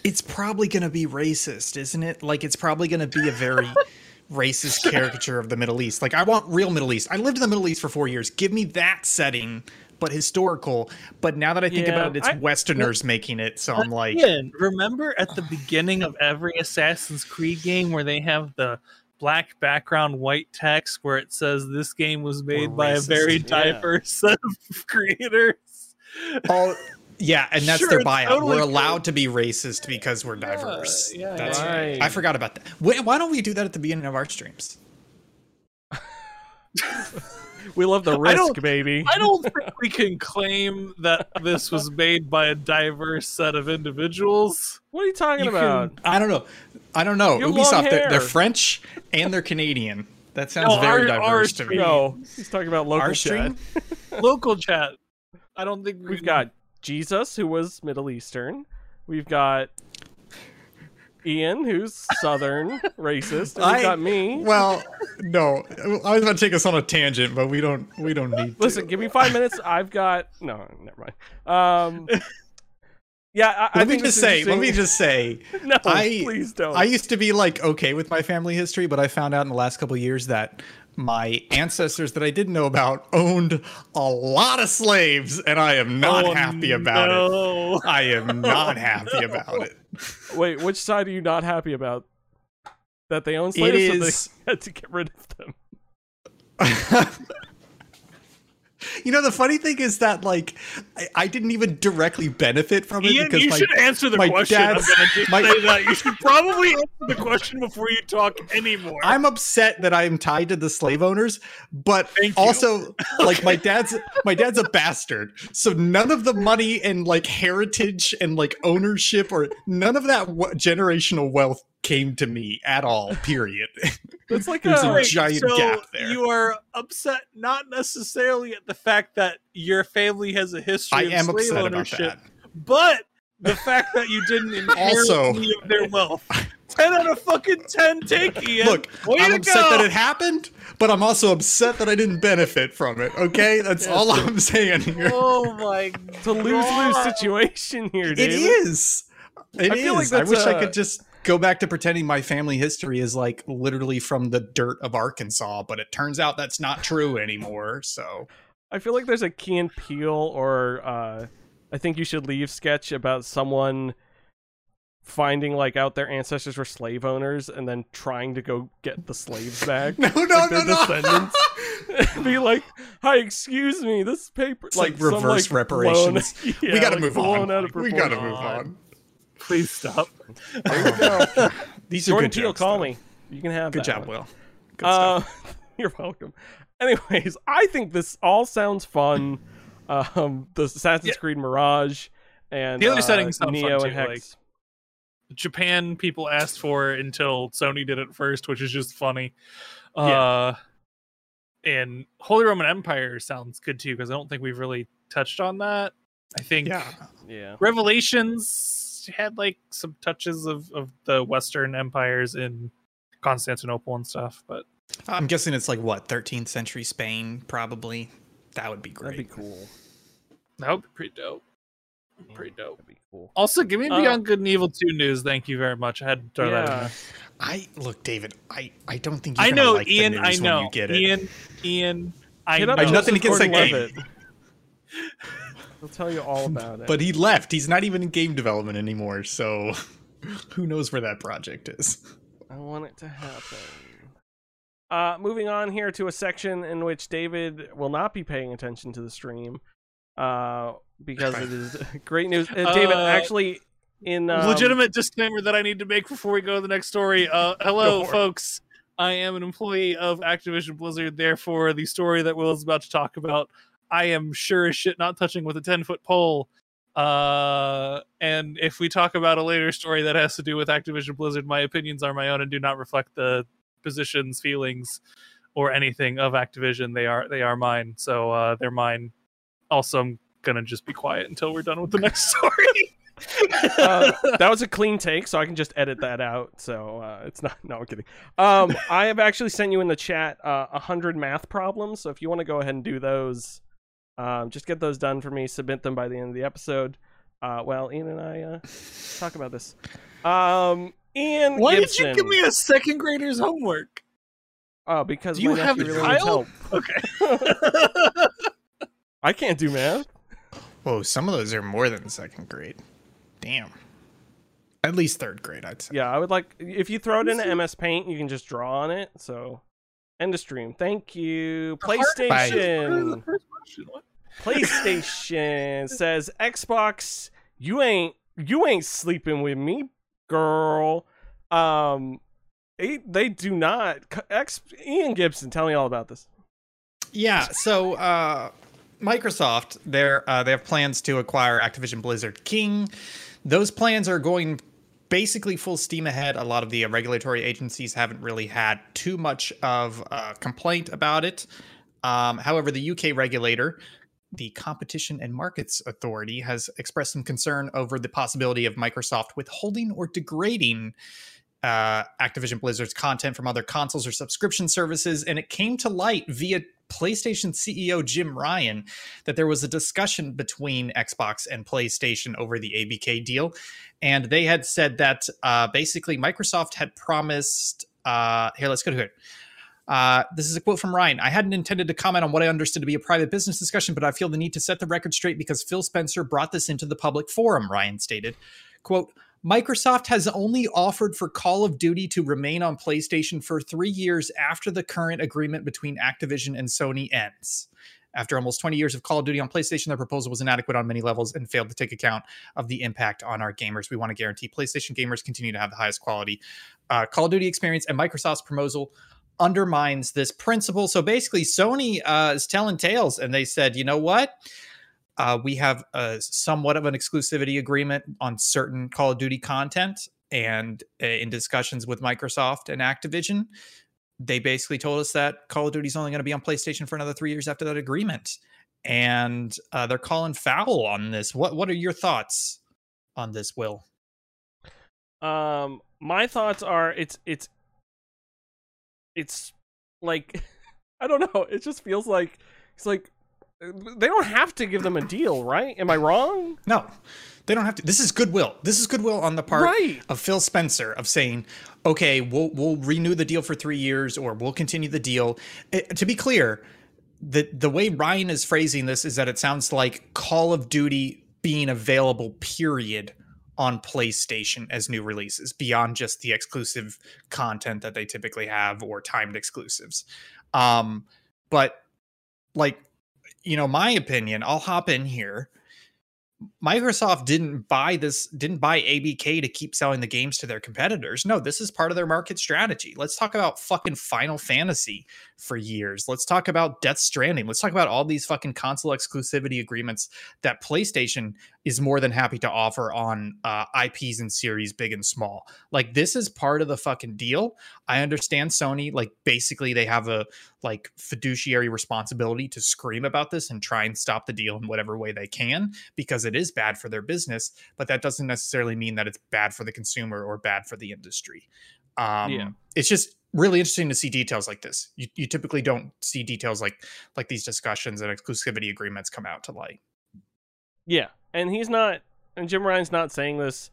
it's probably going to be racist, isn't it? Like it's probably going to be a very racist caricature of the Middle East. Like I want real Middle East. I lived in the Middle East for 4 years. Give me that setting but historical. But now that I think Yeah, about it, it's I- Westerners making it. So I'm like, Ian, remember at the beginning of every Assassin's Creed game where they have the black background white text where it says this game was made by a racist. very Yeah. diverse set of creators. all, yeah, and that's Sure, their it's buyout. totally we're cool. allowed to be racist because we're Yeah, diverse. yeah, that's yeah. right. I forgot about that. Wait, why don't we do that at the beginning of our streams? We love the I risk, baby. I don't think we can claim that this was made by a diverse set of individuals. What are you talking You about? can- I don't know. I don't know. You Ubisoft, they're, they're French and they're Canadian. That sounds No, very our- our diverse to me. stream- No, he's talking about local Our chat. Local chat. I don't think we We've can- got Jesus, who was Middle Eastern. We've got Ian, who's Southern racist. And I- got me. Well, no. I was about to take us on a tangent, but we don't. We don't need. To. Listen, give me five minutes. I've got no, never mind. Um, yeah, I, I Let me think just say. Let me just say. no, I- please don't. I used to be like okay with my family history, but I found out in the last couple of years that my ancestors that I didn't know about owned a lot of slaves, and I am not Oh, happy about it. I am not happy about it. Wait, which side are you not happy about? That they own It slaves, or is. they had to get rid of them. you know, the funny thing is that like I, I didn't even directly benefit from it Ian, because you my should answer the question. I'm gonna just my- say that you should probably answer the question before you talk anymore. I'm upset that I'm tied to the slave owners, but also like my dad's my dad's a bastard. So none of the money and like heritage and like ownership or none of that generational wealth came to me at all. Period. It's like There's a a, giant so gap there. You are upset not necessarily at the fact that your family has a history I of am slave upset about ownership, that. but the fact that you didn't inherit Also- any of their wealth. Ten out of fucking ten, take Ian. Look, Way I'm upset go. that it happened, but I'm also upset that I didn't benefit from it. Okay, that's all I'm saying here. Oh my it's a lose lose situation here, It David. is. It I feel like. I wish I a- could just go back to pretending my family history is like literally from the dirt of Arkansas, but it turns out that's not true anymore. So I feel like there's a Key and Peele or uh, I think you should leave sketch about someone finding like out their ancestors were slave owners and then trying to go get the slaves back. no, no, Like no, no. descendants. Be like, hi, excuse me, this paper It's like some, reverse blown- reparations. Yeah, we got to like move on. We got to move on. Please stop. There you go. These are Jordan good Peele, jokes, call though. me. You can have Good that job, one. Will. Good Uh, stuff. you're welcome. Anyways, I think this all sounds fun. Um, the Assassin's Yeah. Creed Mirage and The other uh, settings sound fun, Neo too, and Hex. Japan people asked for it until Sony did it first, which is just funny. Yeah. Uh, and Holy Roman Empire sounds good too because I don't think we've really touched on that. I think yeah. yeah. Revelations had like some touches of of the Western empires in Constantinople and stuff, but I'm guessing it's like what 13th century Spain, probably. That would be great. That'd be cool. that would be pretty dope. Pretty dope. That'd be cool. Also, give me Uh, Beyond Good and Evil 2 news. Thank you very much. I had to throw that in I look, David. I I don't think you're I know, like the Ian. news I when know. you get it. Ian, Ian, I Hit know. I have nothing Joseph against that Gordon-Levitt. He'll tell you all about it. But he left. He's not even in game development anymore. So who knows where that project is? I want it to happen. Uh, moving on here to a section in which David will not be paying attention to the stream, uh, because it is great news. Uh, David, Uh, actually, in um, legitimate disclaimer that I need to make before we go to the next story. Uh, hello, Go for it. folks. I am an employee of Activision Blizzard. Therefore, the story that Will is about to talk about, I am sure as shit not touching with a ten foot pole. Uh, and if we talk about a later story that has to do with Activision Blizzard, my opinions are my own and do not reflect the positions, feelings, or anything of Activision. They are they are mine, so uh, they're mine. Also, I'm gonna just be quiet until we're done with the next story. uh, that was a clean take, so I can just edit that out. So uh, it's not. No, I'm kidding. Um, I have actually sent you in the chat uh, a hundred math problems. So if you want to go ahead and do those, um, just get those done for me. Submit them by the end of the episode. Uh, well, Ian and I uh, talk about this. Um, Ian Why Gibson. did you give me a second grader's homework? Oh, because Do you have nephew a really child? help. Okay. I can't do math. Whoa, some of those are more than second grade. Damn. At least third grade, I'd say. Yeah, I would like if you throw it into MS Paint, you can just draw on it. So, end of stream. Thank you, PlayStation. PlayStation says Xbox, you ain't you ain't sleeping with me, girl. Um, they, they do not. X Ian Gibson, tell me all about this. Yeah, so uh, Microsoft, they're uh, they have plans to acquire Activision Blizzard King. Those plans are going basically full steam ahead. A lot of the uh, regulatory agencies haven't really had too much of a complaint about it. Um, however, the UK regulator, the Competition and Markets Authority, has expressed some concern over the possibility of Microsoft withholding or degrading uh, Activision Blizzard's content from other consoles or subscription services. And it came to light via PlayStation CEO Jim Ryan that there was a discussion between Xbox and PlayStation over the ABK deal. And they had said that uh, basically Microsoft had promised. Uh, here, let's go to it. Uh, this is a quote from Ryan. I hadn't intended to comment on what I understood to be a private business discussion, but I feel the need to set the record straight because Phil Spencer brought this into the public forum, Ryan stated. Quote, Microsoft has only offered for Call of Duty to remain on PlayStation for three years after the current agreement between Activision and Sony ends. After almost 20 years of Call of Duty on PlayStation, their proposal was inadequate on many levels and failed to take account of the impact on our gamers. We want to guarantee PlayStation gamers continue to have the highest quality uh, Call of Duty experience, and Microsoft's proposal undermines this principle. So basically, Sony uh, is telling tales, and they said, you know what? Uh, we have a somewhat of an exclusivity agreement on certain Call of Duty content, and uh, in discussions with Microsoft and Activision, they basically told us that Call of Duty is only going to be on PlayStation for another three years after that agreement, and uh, they're calling foul on this. What What are your thoughts on this, Will? Um, my thoughts are it's it's it's like I don't know. It just feels like it's like they don't have to give them a deal, right? Am I wrong? No, they don't have to. This is goodwill. This is goodwill on the part Right. of Phil Spencer of saying, "Okay, we'll we'll renew the deal for three years, or we'll continue the deal." Eh, to be clear, the the way Ryan is phrasing this is that it sounds like Call of Duty being available, period, on PlayStation as new releases beyond just the exclusive content that they typically have or timed exclusives. Um, but like, you know, my opinion, I'll hop in here. Microsoft didn't buy this, didn't buy ABK to keep selling the games to their competitors. No, this is part of their market strategy. Let's talk about fucking Final Fantasy for years. Let's talk about Death Stranding. Let's talk about all these fucking console exclusivity agreements that PlayStation is more than happy to offer on uh, IPs and series, big and small. Like this is part of the fucking deal. I understand Sony, like basically they have a like fiduciary responsibility to scream about this and try and stop the deal in whatever way they can because it is bad for their business, but that doesn't necessarily mean that it's bad for the consumer or bad for the industry. Um, Yeah. it's just really interesting to see details like this. You, you typically don't see details like like these discussions and exclusivity agreements come out to light. Yeah, and he's not, and Jim Ryan's not saying this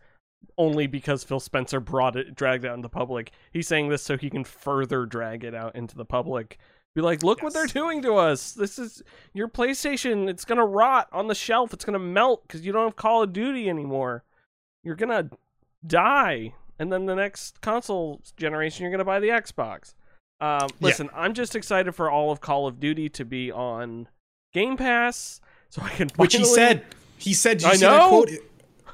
only because Phil Spencer brought it, dragged it out into the public. He's saying this so he can further drag it out into the public. Be like, look what they're doing to us. This is your PlayStation. It's gonna rot on the shelf. It's gonna melt because you don't have Call of Duty anymore. You're gonna die, and then the next console generation, you're gonna buy the Xbox. Um, listen, I'm just excited for all of Call of Duty to be on Game Pass, so I can. Which he said. He said. I know. quote?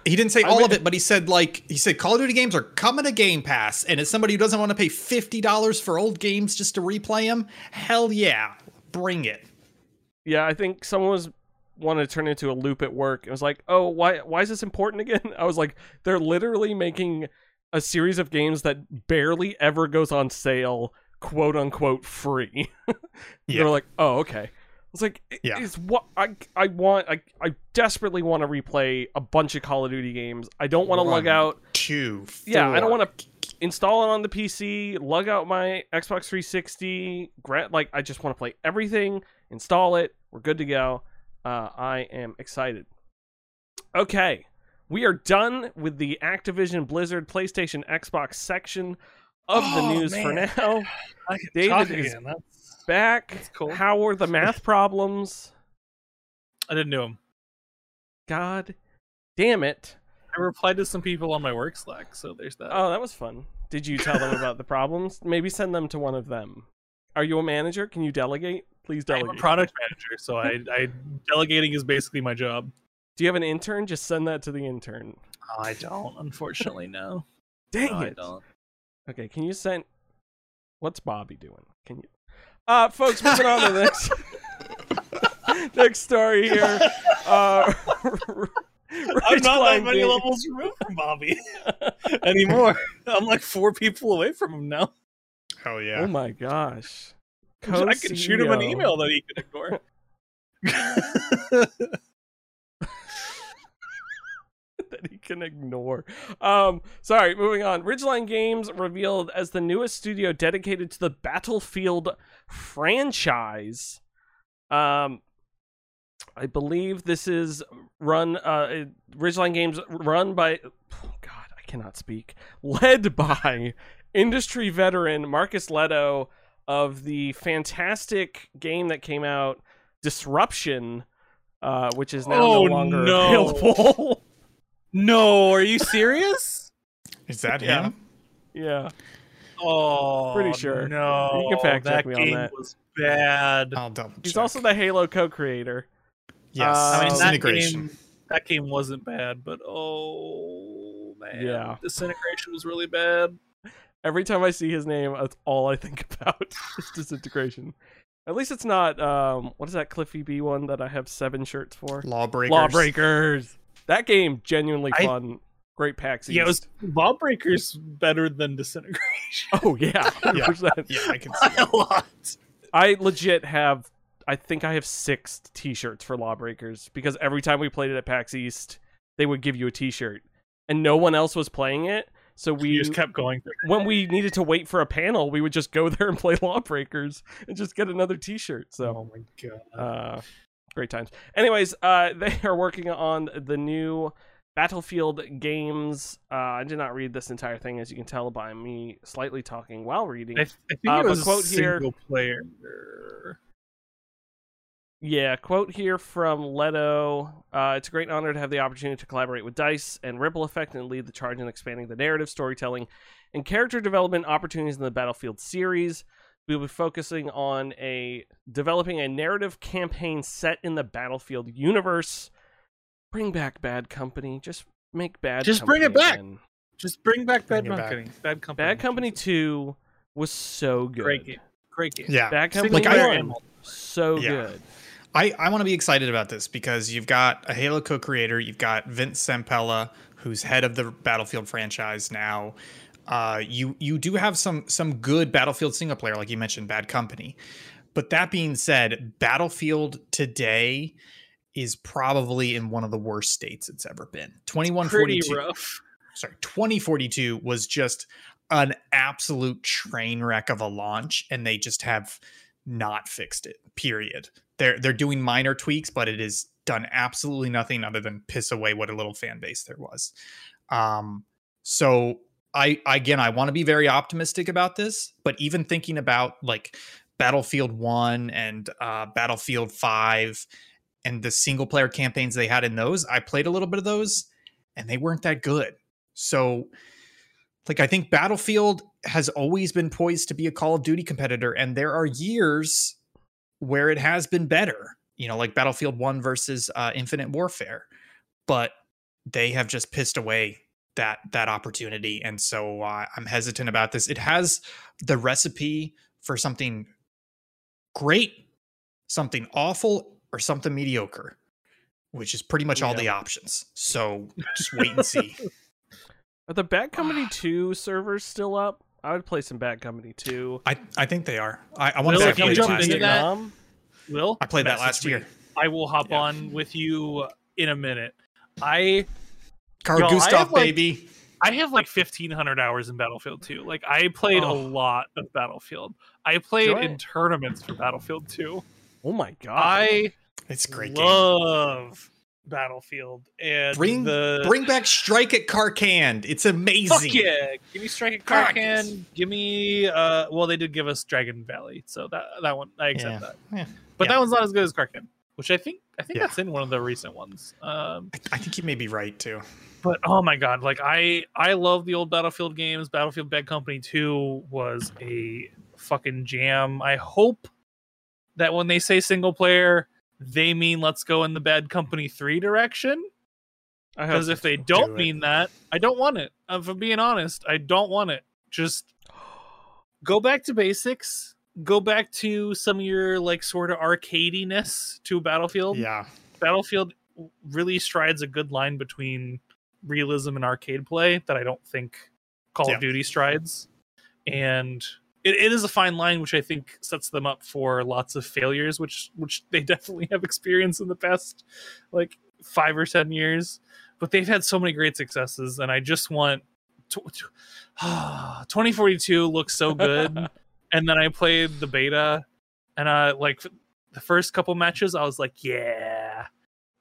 He didn't say I all mean- of it, but he said like he said Call of Duty games are coming to Game Pass, and as somebody who doesn't want to pay fifty dollars for old games just to replay them, hell yeah, bring it. Yeah, I think someone was wanted to turn it into a loop at work. It was like, oh, why why is this important again? I was like, they're literally making a series of games that barely ever goes on sale, quote unquote free. Yeah. They're like, oh, okay. I was like, it- Yeah. it's what I I want. I I desperately want to replay a bunch of Call of Duty games. I don't want to lug out. Two. Yeah, I don't want to install it on the PC, lug out my Xbox 360. Gra- like, I just want to play everything, install it. We're good to go. Uh, I am excited. Okay, we are done with the Activision Blizzard PlayStation Xbox section of the Oh, news for now. David is- That's, Back. That's cool. How were the math problems? I didn't know him. God damn it. I replied to some people on my work Slack, so there's that. Oh, that was fun. Did you tell them about the problems? Maybe send them to one of them. Are you a manager? Can you delegate? Please delegate. I'm a product manager, so I, I delegating is basically my job. Do you have an intern? Just send that to the intern. Oh, I don't, unfortunately, no. Dang No, I it. don't. Okay, can you send What's Bobby doing? Can you Uh folks, moving on to the next next story here. Uh I'm not that many Gaming- levels removed from Bobby anymore. I'm like four people away from him now. Hell yeah. Oh my gosh. I can shoot him an email that he can ignore. That he can ignore. Um, sorry, moving on. Ridgeline Games revealed as the newest studio dedicated to the Battlefield franchise. Um, I believe this is run. Uh, Ridgeline Games run by. oh God, I cannot speak. Led by industry veteran Marcus Lehto of the fantastic game that came out, Disruption. Uh, which is now Oh, no longer no. available. no, are you serious? Is that Yeah. him? yeah. Oh, Pretty sure. No, You can fact check that me on game that. was bad. I'll double He's check. also the Halo co-creator. yes. Uh, I mean, that game, that game wasn't bad, but oh man, Yeah. disintegration was really bad. Every time I see his name, that's all I think about is disintegration. At least it's not um what is that Cliffy B one that I have seven shirts for? Lawbreakers. Lawbreakers. That game genuinely I- fun. Great PAX Yeah, it was East. Lawbreakers better than disintegration Oh yeah, 100%. Yeah, I can see. by a lot. I legit have I think I have six t-shirts for Lawbreakers because every time we played it at PAX East, they would give you a t-shirt. And no one else was playing it. So we You just kept going. when we needed to wait for a panel, we would just go there and play Lawbreakers and just get another T-shirt. So, Oh my god. uh, great times. Anyways, uh, they are working on the new Battlefield games. Uh, I did not read this entire thing, as you can tell by me slightly talking while reading. I, th- I think Uh, it was quote here- single player. Yeah, quote here from Lehto. Uh, it's a great honor to have the opportunity to collaborate with DICE and Ripple Effect and lead the charge in expanding the narrative, storytelling, and character development opportunities in the Battlefield series. We will be focusing on a developing a narrative campaign set in the Battlefield universe. bring back Bad Company. Just make Bad. Just bring it back. again. Just bring back Bad Bring it back. Company. Bad Company. Bad Company Two was so good. Great game. Great game. Yeah. Bad Company Like, I- player One, and so Yeah. good. I, I want to be excited about this because you've got a Halo co-creator, you've got Vince Zampella, who's head of the Battlefield franchise now. Uh, you you do have some some good Battlefield single player, like you mentioned, Bad Company. But that being said, Battlefield today is probably in one of the worst states it's ever been. Twenty one forty two. Rough. Sorry, twenty forty two was just an absolute train wreck of a launch, and they just have not fixed it. Period. They're they're doing minor tweaks, but it is done absolutely nothing other than piss away what a little fan base there was. Um, so I again I want to be very optimistic about this, but even thinking about like Battlefield One and uh, Battlefield Five and the single player campaigns they had in those, I played a little bit of those, and they weren't that good. So like I think Battlefield has always been poised to be a Call of Duty competitor, and there are years where it has been better. You know, like Battlefield One versus uh, Infinite Warfare, but they have just pissed away that that opportunity, and so uh, I'm hesitant about this. It has the recipe for something great, something awful, or something mediocre, which is pretty much all the options. So just wait and see. Are the Bad Company Two servers still up? I would play some Bad Company Two. I, I think they are. I, I want Will, to say I if you jump last into year. that- Will I played that last me. year. I will hop Yeah. on with you in a minute. I Carl Yo, I Gustav, have, like- baby. I have like 1500 hours in Battlefield 2. Like I played Oh. a lot of Battlefield. I played Enjoy in it. tournaments for Battlefield 2. Oh my god! I It's great game. love Battlefield and Bring the bring back Strike at Karkand. It's amazing. Fuck yeah! Give me Strike at Karkand. Give me uh well they did give us Dragon Valley, so that that one I accept Yeah. that. Yeah. But Yeah. that one's not as good as Karkand, which I think I think that's in one of the recent ones. Um I, I think you may be right too. But oh my god, like I I love the old Battlefield games. Battlefield Bad Company 2 was a fucking jam. I hope that when they say single player, they mean let's go in the Bad Company 3 direction. Because if they Do don't it. mean that, I don't want it. Uh, if I'm being honest, I don't want it. Just go back to basics. Go back to some of your like sort of arcadiness to Battlefield. Yeah. Battlefield really strides a good line between realism and arcade play that I don't think Call Yeah. of Duty strides. And it, it is a fine line, which I think sets them up for lots of failures, which which they definitely have experienced in the past like five or ten years. But they've had so many great successes, and I just want tw- tw- 2042 looks so good. and then I played the beta, and I like the first couple matches, I was like, yeah,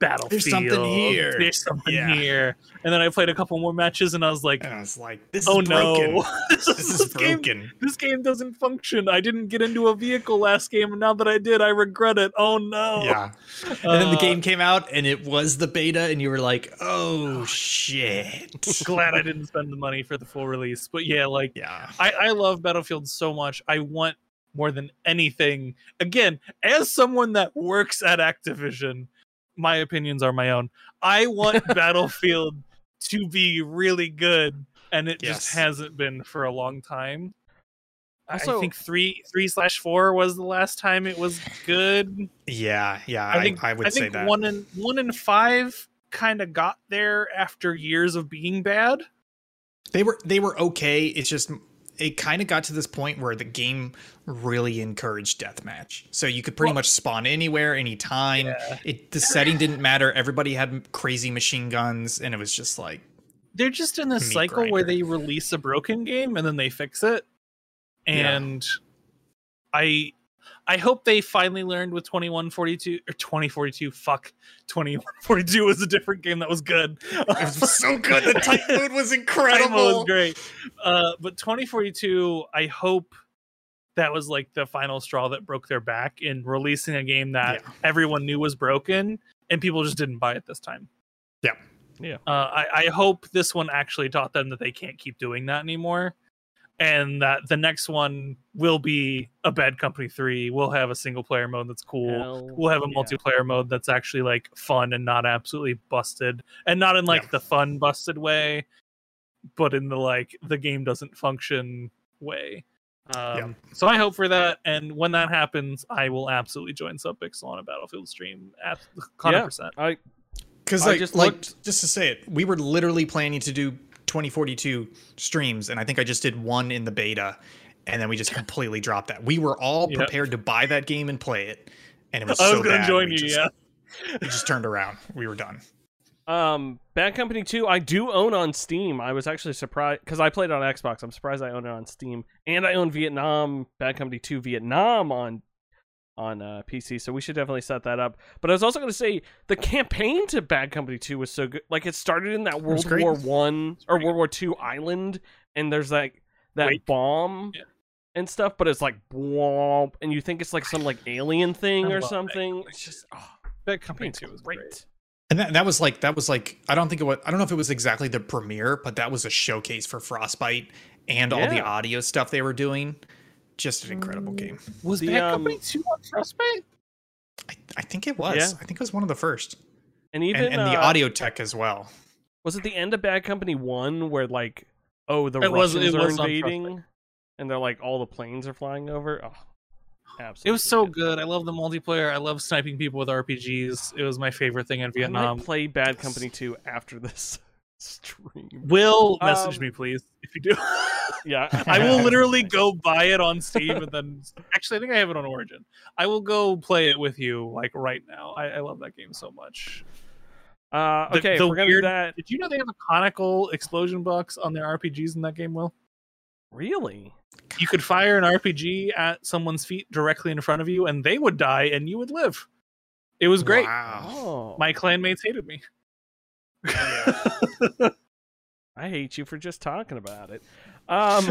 Battlefield. There's something here." There's something Yeah. here. And then I played a couple more matches, and I was like, And I was like, this oh broken. no, this, This is game broken. this game doesn't function. I didn't get into a vehicle last game, and now that I did, I regret it. Oh no. Yeah. And then the Uh, game came out and it was the beta, and you were like, oh shit. Glad I didn't spend the money for the full release. But yeah, like Yeah. I, I love Battlefield so much. I want more than anything. Again, as someone that works at Activision, my opinions are my own. I want Battlefield to be really good, and it just hasn't been for a long time. I think three three slash four was the last time it was good. Yeah. Yeah. I I, think I would I say think that. one and one and five kind of got there after years of being bad. they were they were okay. It's just it kind of got to this point where the game really encouraged deathmatch. So you could pretty Well- much spawn anywhere, anytime. Yeah. It the setting didn't matter. Everybody had crazy machine guns, and it was just like they're just in this cycle where they release a broken game and then they fix it Yeah. and i i hope they finally learned with 2142 or 2042 fuck 2142 was a different game that was good it was so good. The tight mode was incredible. incredible. was great uh but 2042 i hope that was like the final straw that broke their back in releasing a game that Yeah. everyone knew was broken and people just didn't buy it this time Yeah. Yeah. uh, I, I hope this one actually taught them that they can't keep doing that anymore and that the next one will be a Bad Company three. We'll have a single player mode that's cool. Hell we'll have a yeah. multiplayer mode that's actually like fun and not absolutely busted, and not in like Yeah. the fun busted way, but in the like the game doesn't function way. Um, So I hope for that, and when that happens, I will absolutely join Subpixel on a Battlefield stream. At hundred percent. I Because like, just like looked- just to say it, we were literally planning to do 2042 streams, and I think I just did one in the beta, and then we just completely dropped that. We were all Yep. prepared to buy that game and play it, and it was I was so gonna bad, join you. just, yeah. we just turned around. We were done. Um, Bad Company 2, I do own on Steam. I was actually surprised because I played it on Xbox. I'm surprised I own it on Steam, and I own Vietnam Bad Company 2 Vietnam on on uh, PC. So we should definitely set that up. But I was also going to say the campaign to Bad Company 2 was so good. Like it started in that World. War One or World War Two island, and there's like that Wake. bomb. Yeah. And stuff, but it's like womp, and you think it's like some like alien thing I or love Bad something. Company It's just oh, Bad Company two was great. great. And that, that was like that was like I don't think it was I don't know if it was exactly the premiere, but that was a showcase for Frostbite and all the audio stuff they were doing. Just an incredible game. Was The, Bad um, Company two on Frostbite? I, I think it was. Yeah. I think it was one of the first, and even and, and the uh, audio tech as well. Was it the end of Bad Company One where like, oh, the It was- Russians it are was invading, and they're like all the planes are flying over? Oh, absolutely. It was so good. I love the multiplayer. I love sniping people with RPGs. It was my favorite thing in I Vietnam. play Bad Company Two after this stream. Will message Um, me, please, if you do. Yeah, I will literally go buy it on Steam and then actually I think I have it on Origin. I will go play it with you like right now. I, I love that game so much. Uh, okay, the if we're gonna weird- do that. Did you know they have a conical explosion box on their RPGs in that game, Will? Really? You could fire an RPG at someone's feet directly in front of you and they would die and you would live. It was great. Wow. Oh, My clanmates hated me. I hate you for just talking about it. Um,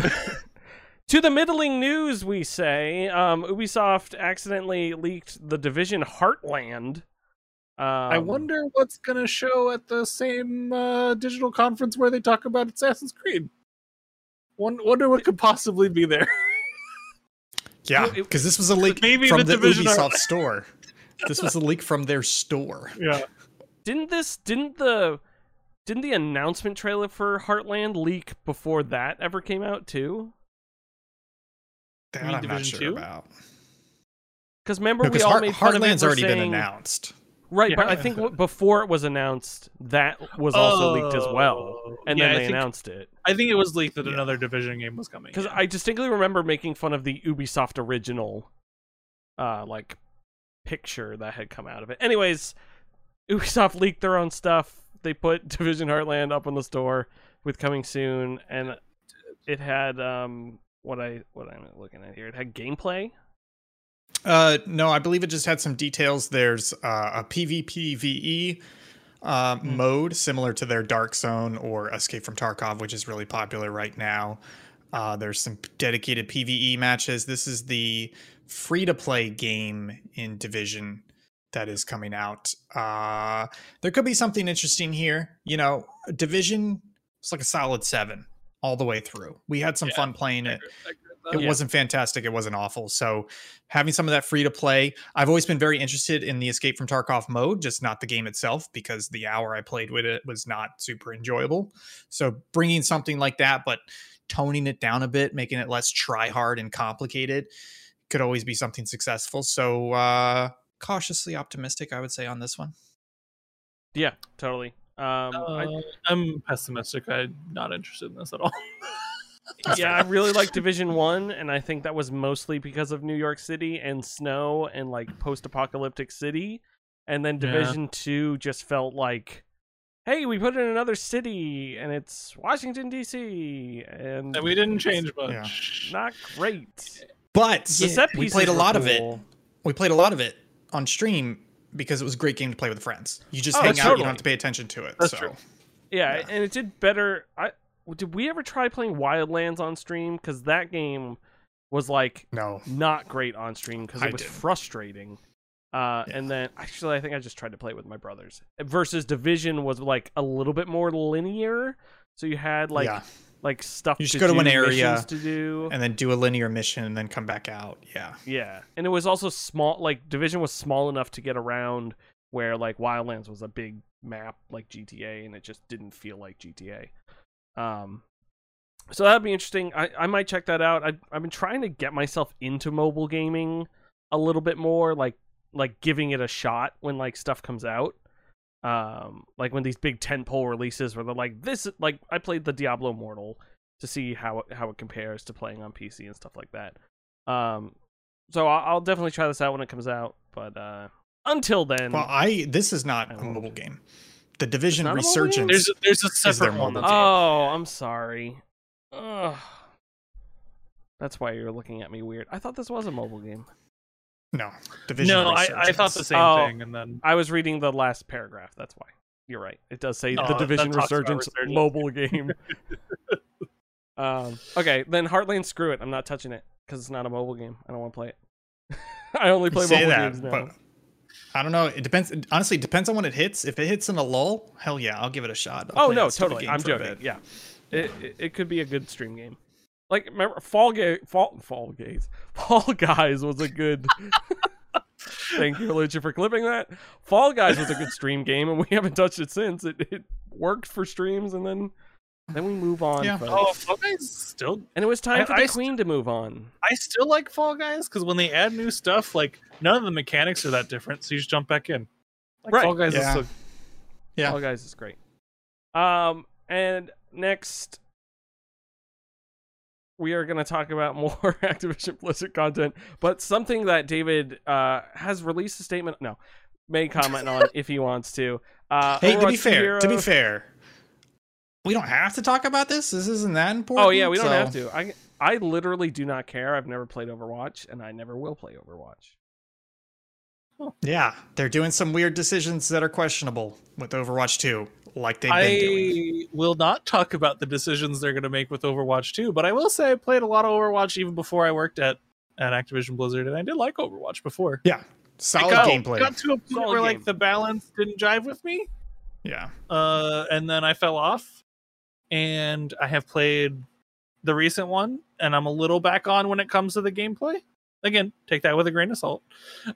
to the middling news, we say um, Ubisoft accidentally leaked the Division Heartland. Um, I wonder what's going to show at the same uh, digital conference where they talk about Assassin's Creed. Won- wonder what could possibly be there. Yeah, because this was a leak Maybe from the the, Division are- Ubisoft store. This was a leak from their store. yeah. didn't this didn't the didn't the announcement trailer for Heartland leak before that ever came out too? That mean I'm not sure 2? about. Because remember No, we all Heart, made fun of it Heartland's for already been announced. right? But I think before it was announced, that was also leaked as well, Oh. and Yeah, then they think- announced it. I think it was leaked that Yeah. another Division game was coming. Because yeah. I distinctly remember making fun of the Ubisoft original, uh, like picture that had come out of it. Anyways, Ubisoft leaked their own stuff. They put Division Heartland up on the store with coming soon, and it had um what I what I'm looking at here. It had gameplay. Uh, no, I believe it just had some details. There's uh, a PvPvE uh, Hmm. mode similar to their Dark Zone or Escape from Tarkov, which is really popular right now. Uh, there's some dedicated PvE matches. This is the free to play game in Division that is coming out. Uh, there could be something interesting here. You know, division it's like a solid seven all the way through. We had some Yeah, fun playing I it agree- I agree with it. Yeah. wasn't fantastic it wasn't awful so having some of that free to play i've always been very interested in the escape from tarkov mode just not the game itself because the hour i played with it was not super enjoyable so bringing something like that but toning it down a bit making it less try hard and complicated could always be something successful so uh cautiously optimistic i would say on this one Yeah, totally. Um, I, Uh, I'm pessimistic. I'm not interested in this at all. yeah, I really like Division One, and I think that was mostly because of New York City and snow and like post-apocalyptic city. And then Yeah. Division Two just felt like, hey, we put in another city, and it's Washington D.C. and and we didn't change much. Yeah. not great. but The set we played a were lot of it we played a lot of it on stream because it was a great game to play with friends you just Oh, hang out you don't have to pay attention to it That's so true. Yeah, Yeah. and it did better. I did we ever try playing Wildlands on stream? Because that game was like no not great on stream because I it was didn't. frustrating. Uh, And then actually, I think I just tried to play it with my brothers. Versus Division was like a little bit more linear. So you had like yeah like stuff. You just to go to do, an area to do. and then do a linear mission and then come back out. Yeah. Yeah, and it was also small. Like Division was small enough to get around, where like Wildlands was a big map like GTA, and it just didn't feel like GTA. Um, so that'd be interesting. I I might check that out. I I've been trying to get myself into mobile gaming a little bit more, like like giving it a shot when like stuff comes out. Um, like when these big tentpole releases where they're like this, like I played the Diablo Immortal to see how it, how it compares to playing on PC and stuff like that. Um, so I'll, I'll definitely try this out when it comes out. But uh, until then, Well, I this is not a mobile game. The Division not a mobile game? Resurgence. There's a, there's a there separate one. mobile That's game? oh, I'm sorry. Ugh. That's why you're looking at me weird. I thought this was a mobile game. No, Division no, I, I thought the same Oh. thing, and then I was reading the last paragraph. That's why. You're right. It does say Oh, the Division Resurgence Resurgence. mobile game. um, okay, then Heartland, screw it. I'm not touching it because it's not a mobile game. I don't want to play it. I only play mobile that, games now. but I don't know. It depends. Honestly, it depends on when it hits. If it hits in a lull, hell yeah, I'll give it a shot. I'll Oh no, that totally. game I'm joking. Yeah, it, it it could be a good stream game. Like remember, Fall Gay, Fall Fall Gays, Fall Guys was a good. Thank you, Lucha, for clipping that. Fall Guys was a good stream game, and we haven't touched it since. It it worked for streams, and then then we move on. Yeah. folks. oh, Fall Guys still. and it was time I- for the I st- Queen to move on. I still like Fall Guys because when they add new stuff, like none of the mechanics are that different, so you just jump back in. Like, Right, Fall Guys yeah. is so Yeah. Fall Guys is great. Um, and next we are going to talk about more Activision Blizzard content, but something that David uh has released a statement. No, may comment on if he wants to. Uh, Hey, to be fair, to be fair, we don't have to talk about this. This isn't that important. Oh yeah, we don't so- have to. I I literally do not care. I've never played Overwatch, and I never will play Overwatch. Yeah, they're doing some weird decisions that are questionable with Overwatch 2, like they've been doing. I will not talk about the decisions they're going to make with Overwatch 2, but I will say I played a lot of Overwatch even before I worked at at Activision Blizzard, and I did like Overwatch before. Yeah, It solid got, gameplay. got to a point Solid where game. like the balance didn't jive with me, yeah, uh, and then I fell off. And I have played the recent one, and I'm a little back on when it comes to the gameplay. Again, take that with a grain of salt.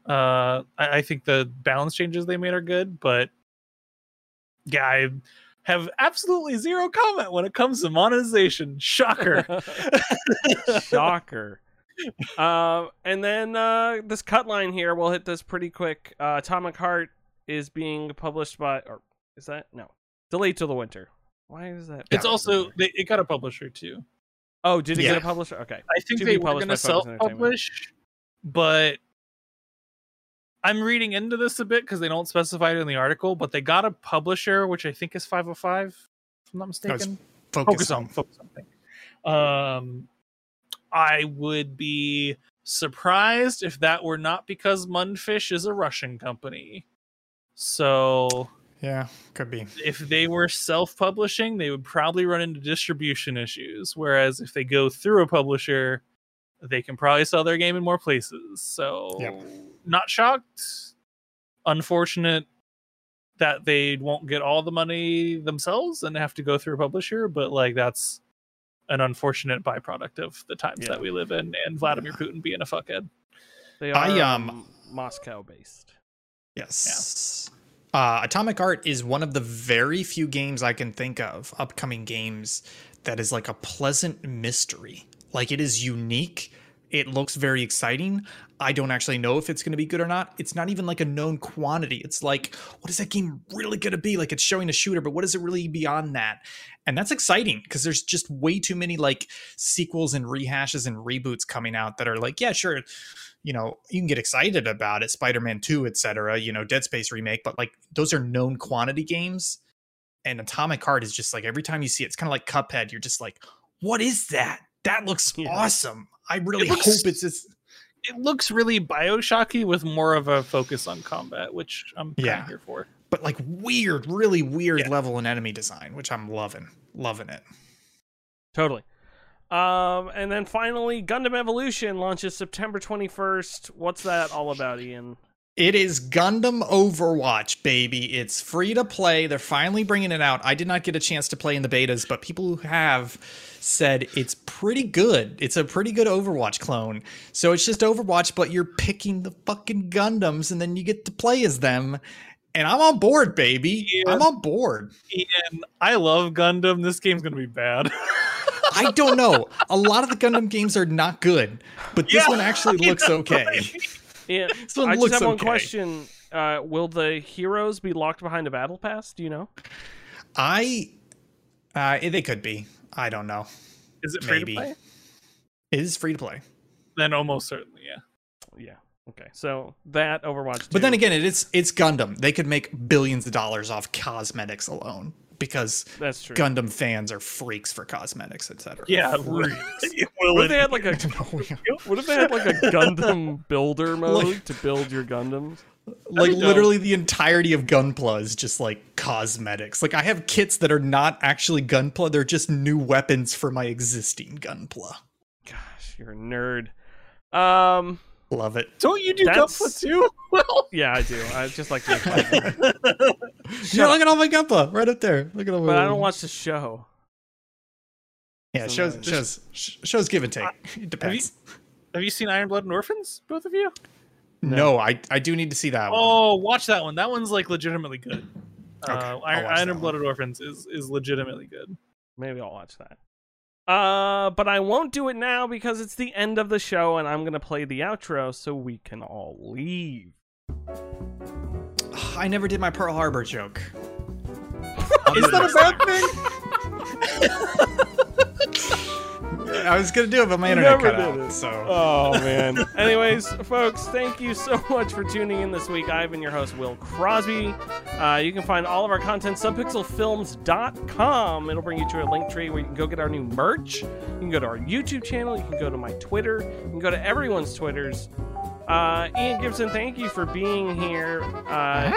Uh, I, I think the balance changes they made are good, but yeah, I have absolutely zero comment when it comes to monetization. Shocker. Shocker. uh, and then uh, this cut line here, we'll hit this pretty quick. Uh, Atomic Heart is being published by, or is that no delayed till the winter? Why is that? it's also they, it got a publisher too. oh, did it Yeah. get a publisher? Okay, I think To they be were published going to self-publish, but I'm reading into this a bit because they don't specify it in the article. But they got a publisher, which I think is 505, if I'm not No, mistaken. focus, focus on focus on. Um, I would be surprised if that were not because Mundfish is a Russian company. So Yeah, could be. if they were self-publishing, they would probably run into distribution issues. Whereas if they go through a publisher, they can probably sell their game in more places. So Yep. not shocked. Unfortunate that they won't get all the money themselves and have to go through a publisher, but like that's an unfortunate byproduct of the times Yeah. that we live in and Vladimir Putin being a fuckhead. they are I, um, um, Moscow based. Yes. Uh, Atomic Heart is one of the very few games I can think of, upcoming games, that is like a pleasant mystery. Like it is unique. It looks very exciting. I don't actually know if it's going to be good or not. It's not even like a known quantity. It's like, what is that game really going to be? Like it's showing a shooter, but what is it really beyond that? And that's exciting because there's just way too many like sequels and rehashes and reboots coming out that are like, yeah, sure, you know, you can get excited about it, Spider-Man 2, etc., you know, Dead Space remake, but like those are known quantity games. And Atomic Heart is just like every time you see it, it's kind of like Cuphead. You're just like, what is that? That looks Yeah. awesome. I really looks- hope it's just It looks really Bioshocky with more of a focus on combat, which I'm Yeah. here for. but like weird, really weird Yeah. level and enemy design, which I'm loving. Loving it. Totally. Um, and then finally, Gundam Evolution launches September 21st. What's that all about, Ian? It is Gundam Overwatch, baby. It's free to play. They're finally bringing it out. I did not get a chance to play in the betas, but people who have said it's pretty good. It's a pretty good Overwatch clone. So it's just Overwatch, but you're picking the fucking Gundams and then you get to play as them. And I'm on board, baby. Yeah. I'm on board. Ian, I love Gundam. This game's gonna be bad. I don't know. A lot of the Gundam games are not good, but this Yeah, one actually I looks know, okay. right? Yeah, This one I just looks have one question. Uh, will the heroes be locked behind a battle pass? Do you know? I, uh, they could be. I don't know. Is it free Maybe. to play? It is free to play. Then almost certainly, yeah. Yeah. Okay. So that Overwatch. 2. But then again, it is it's Gundam. They could make billions of dollars off cosmetics alone because that's true. Gundam fans are freaks for cosmetics, etc. Yeah, Freaks. Will What if they had like a What if they had like a Gundam builder mode Like- to build your Gundams? like dope. literally the entirety of Gunpla is just like cosmetics. Like I have kits that are not actually Gunpla; they're just new weapons for my existing Gunpla. Gosh, you're a nerd. Um. Love it. Don't you do That's- Gunpla too? Well, Yeah, I do. I just like to. Yeah, look at all my Gunpla right up there. Look at all my. but I don't watch the show. Yeah, so shows no. shows sh- shows give and take. It depends. have you seen Iron Blooded Orphans? Both of you? No, I I do need to see that one. Oh, watch that one. That one's like legitimately good. Okay, Uh, Iron, Iron one. Blooded Orphans is is legitimately good. Maybe I'll watch that. Uh, but I won't do it now because it's the end of the show and I'm gonna play the outro so we can all leave. I never did my Pearl Harbor joke. Is that a bad thing? I was gonna do it, but my internet Never cut did out. it. So Oh man. Anyways, folks, thank you so much for tuning in this week. I've been your host, Will Crosby. Uh, you can find all of our content subpixelfilms.com. It'll bring you to a link tree where you can go get our new merch. You can go to our YouTube channel. You can go to my Twitter. You can go to everyone's Twitters. Uh, Ian Gibson, thank you for being here. Uh,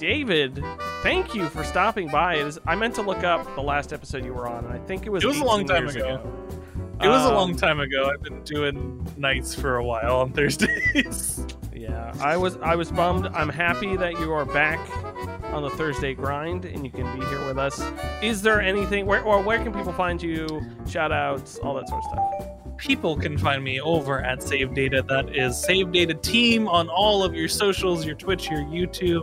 David, thank you for stopping by. It is, I meant to look up the last episode you were on, and I think it was It was a long time years ago. It was a Um, long time ago. I've been doing nights for a while on Thursdays. Yeah, I was I was bummed. I'm happy that you are back on the Thursday grind and you can be here with us. Is there anything where or where can people find you? Shout outs, all that sort of stuff. People can find me over at Save Data. That is Save Data Team on all of your socials, your Twitch, your YouTube,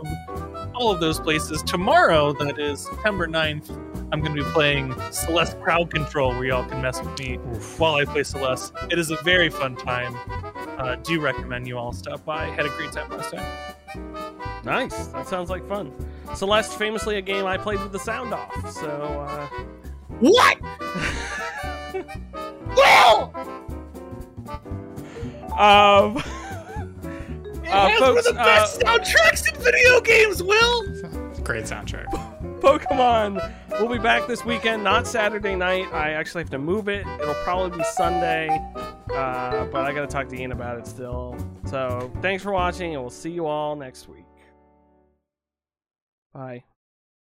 all of those places. Tomorrow, that is September 9th, I'm going to be playing Celeste Crowd Control, where y'all can mess with me while I play Celeste. It is a very fun time. Uh, do recommend you all stop by. Had a great time last time. Nice. That sounds like fun. Celeste, famously a game I played with the sound off. So uh, What? Will! um uh, It has one of the best soundtracks in video games, Will! great soundtrack. Pokemon We'll be back this weekend, not Saturday night. I actually have to move it. It'll probably be Sunday, uh, but I got to talk to Ian about it still. So thanks for watching, and we'll see you all next week. Bye.